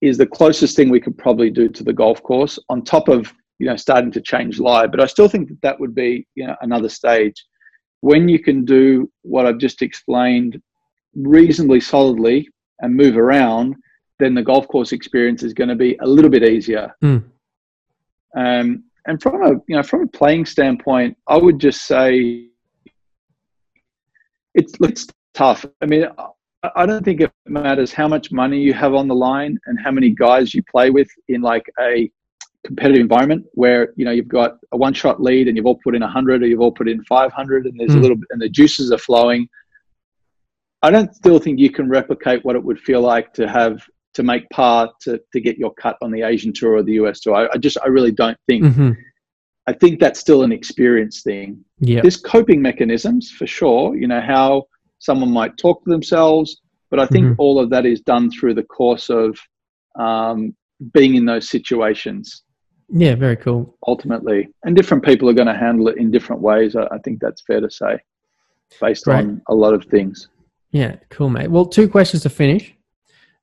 is the closest thing we could probably do to the golf course on top of you know starting to change lie. But i still think that that would be you know another stage. When you can do what i've just explained reasonably solidly and move around, then the golf course experience is going to be a little bit easier. Mm. Um, and from a you know from a playing standpoint, I would just say it's it's tough. I mean, I don't think it matters how much money you have on the line and how many guys you play with in like a competitive environment where you know you've got a one shot lead and you've all put in 100 or you've all put in 500 and there's mm. a hmm. little bit and the juices are flowing I don't still think you can replicate what it would feel like to have to make par to, to get your cut on the Asian tour or the US tour. I, I just I really don't think. Mm-hmm. I think that's still an experience thing. Yeah. There's coping mechanisms for sure. You know how someone might talk to themselves, but I think mm-hmm. all of that is done through the course of um, being in those situations. Yeah, very cool. Ultimately, and different people are going to handle it in different ways. I, I think that's fair to say, based Great. on a lot of things. Yeah, cool, mate. Well, two questions to finish.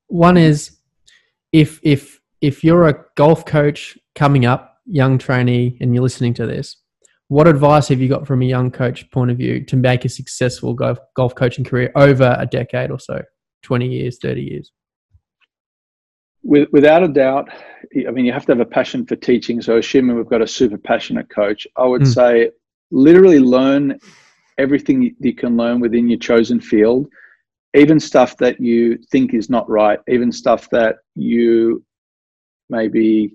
One is if if if you're a golf coach coming up, young trainee, and you're listening to this, what advice have you got from a young coach point of view to make a successful golf golf coaching career over a decade or so, twenty years, thirty years? With, without a doubt, I mean, you have to have a passion for teaching. So, assuming we've got a super passionate coach, I would mm. say literally learn everything you can learn within your chosen field, even stuff that you think is not right, even stuff that you maybe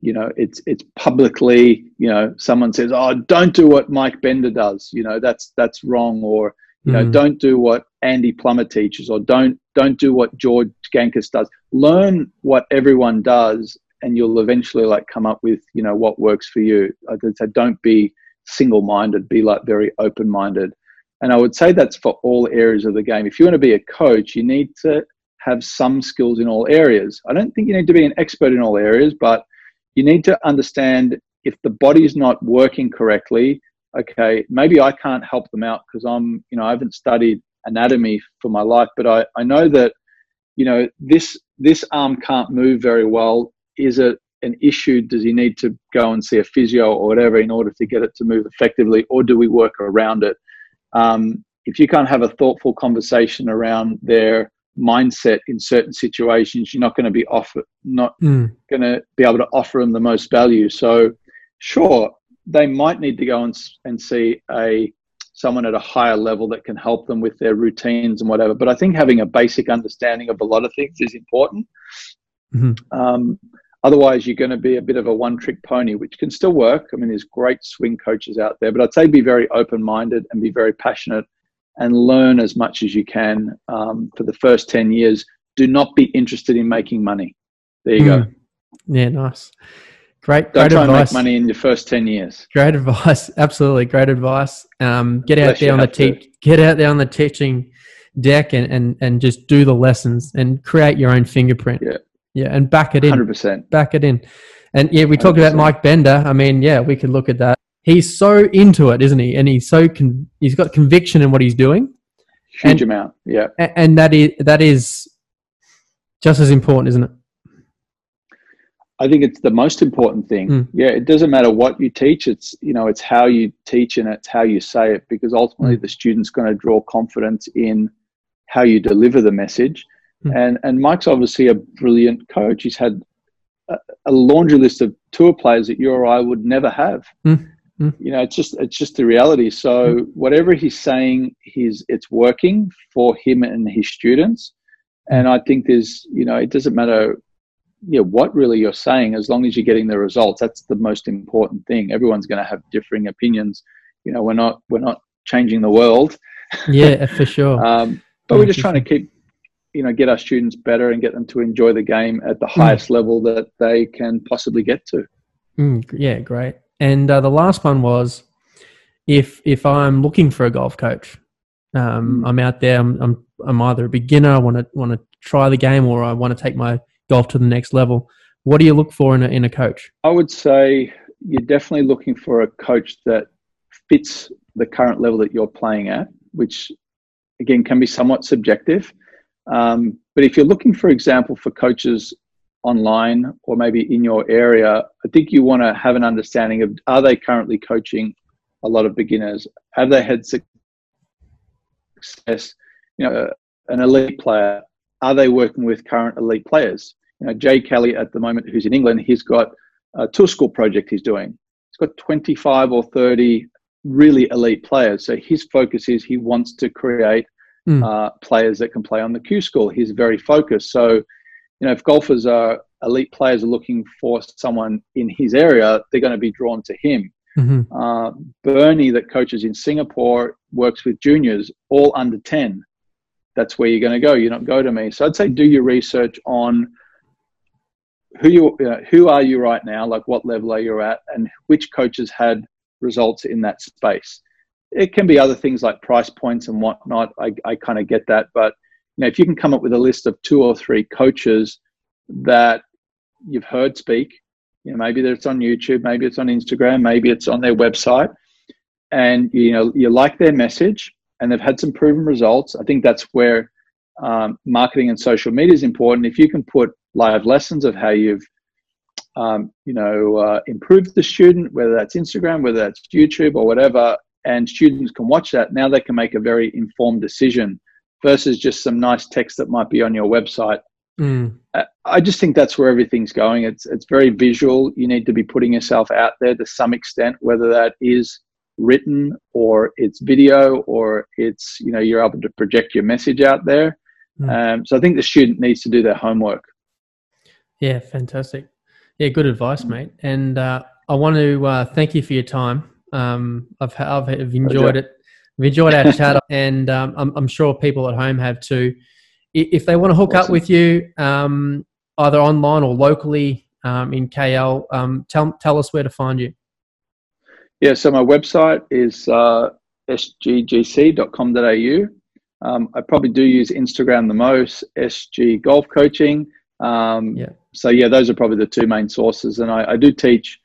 you know it's it's publicly you know someone says oh don't do what mike bender does you know that's that's wrong or you know mm. don't do what andy plummer teaches or don't don't do what george gankas does. Learn what everyone does and you'll eventually like come up with you know what works for you. I would say don't be single-minded be like very open-minded and i would say that's for all areas of the game. If you want to be a coach you need to have some skills in all areas. I don't think you need to be an expert in all areas but you need to understand if the body's not working correctly okay maybe i can't help them out because i'm you know i haven't studied anatomy for my life but i i know that you know this this arm can't move very well. Is it an issue? Does he need to go and see a physio or whatever in order to get it to move effectively or do we work around it um, if you can't have a thoughtful conversation around their mindset in certain situations, you're not going to be offer not mm. going to be able to offer them the most value. So, sure, they might need to go and, and see a someone at a higher level that can help them with their routines and whatever. But I think having a basic understanding of a lot of things is important. Mm-hmm. Um, otherwise, you're going to be a bit of a one-trick pony, which can still work. I mean, there's great swing coaches out there, but I'd say be very open-minded and be very passionate and learn as much as you can um, for the first 10 years. Do not be interested in making money. There you mm. go. Hmm. Yeah, nice. Great, Don't great try advice. and make money in your first 10 years. Great advice. Absolutely. Great advice. Um, get out there on the te- get out there on the teaching deck and, and, and just do the lessons and create your own fingerprint. Yeah. Yeah. And back it in. 100%. Back it in. And yeah, we talked about Mike Bender. I mean, yeah, we could look at that he's so into it, isn't he? And he's so con- he's got conviction in what he's doing. Huge and, amount, yeah. And that is that is just as important, isn't it? I think it's the most important thing. Mm. Yeah, it doesn't matter what you teach. It's you know, it's how you teach and it's how you say it because ultimately mm. the student's going to draw confidence in how you deliver the message. Mm. And and Mike's obviously a brilliant coach. He's had a, a laundry list of tour players that you or I would never have. Mm. Mm. You know, it's just it's just the reality. So mm. whatever he's saying, he's it's working for him and his students. And I think there's, you know, it doesn't matter, you know, what really you're saying, as long as you're getting the results. That's the most important thing. Everyone's going to have differing opinions. You know, we're not we're not changing the world. Yeah, for sure. um, but yeah, we're just trying to keep, you know, get our students better and get them to enjoy the game at the highest mm. level that they can possibly get to. Mm, yeah, great. And uh, the last one was if if I'm looking for a golf coach, um, mm. I'm out there. I'm, I'm, I'm either a beginner, I want to want to try the game, or I want to take my golf to the next level. What do you look for in a in a coach? I would say you're definitely looking for a coach that fits the current level that you're playing at, which again can be somewhat subjective. Um, but if you're looking, for example, for coaches online or maybe in your area, I think you want to have an understanding of are they currently coaching a lot of beginners? Have they had success? You know, an elite player, are they working with current elite players? You know, Jay Kelly at the moment, who's in England, he's got a tour school project he's doing. He's got 25 or 30 really elite players. So his focus is he wants to create mm. uh, players that can play on the Q school. He's very focused. So you know, if golfers are elite players are looking for someone in his area, they're going to be drawn to him. Mm-hmm. Uh, Bernie, that coaches in Singapore, works with juniors, all under 10. That's where you're going to go. You don't go to me. So I'd say do your research on who you, you know, who are you right now, like what level are you at, and which coaches had results in that space. It can be other things like price points and whatnot. I, I kind of get that, but you know, if you can come up with a list of two or three coaches that you've heard speak, you know, maybe it's on YouTube, maybe it's on Instagram, maybe it's on their website, and you know you like their message and they've had some proven results. I think that's where um, marketing and social media is important. If you can put live lessons of how you've um, you know uh, improved the student, whether that's Instagram, whether that's YouTube or whatever, and students can watch that, now they can make a very informed decision versus just some nice text that might be on your website. Mm. I just think that's where everything's going. It's it's very visual. You need to be putting yourself out there to some extent, whether that is written or it's video or it's you know you're able to project your message out there. Mm. Um, so I think the student needs to do their homework. Yeah, fantastic. Yeah, good advice, mm. mate. And uh, I want to uh, thank you for your time. Um, I've, I've, I've enjoyed it. I've enjoyed our chat, and um, I'm, I'm, sure people at home have too. If they want to hook awesome. up with you, um, either online or locally um, in KL, um, tell tell us where to find you. Yeah, so my website is uh, sggc.com.au. Um, I probably do use Instagram the most, SG Golf Coaching. Um, yeah. So yeah, those are probably the two main sources, and I, I do teach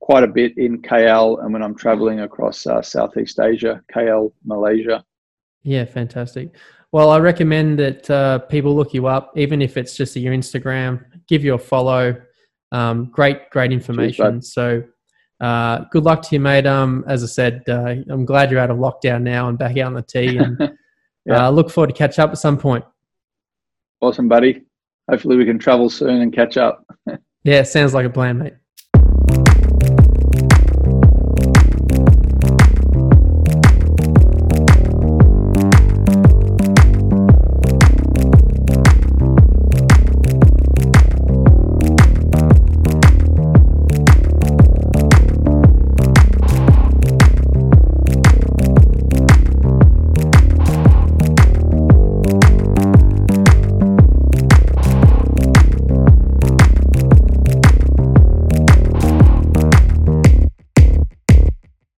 quite a bit in KL and when I'm traveling across uh, Southeast Asia, KL, Malaysia. Yeah, fantastic. Well, I recommend that uh, people look you up, even if it's just your Instagram. Give you a follow. Um, great, great information. Cheers, so, uh, good luck to you, mate. Um, as I said, uh, I'm glad you're out of lockdown now and back out on the tee. And yeah. Uh, look forward to catch up at some point. Awesome, buddy. Hopefully, we can travel soon and catch up. yeah, sounds like a plan, mate.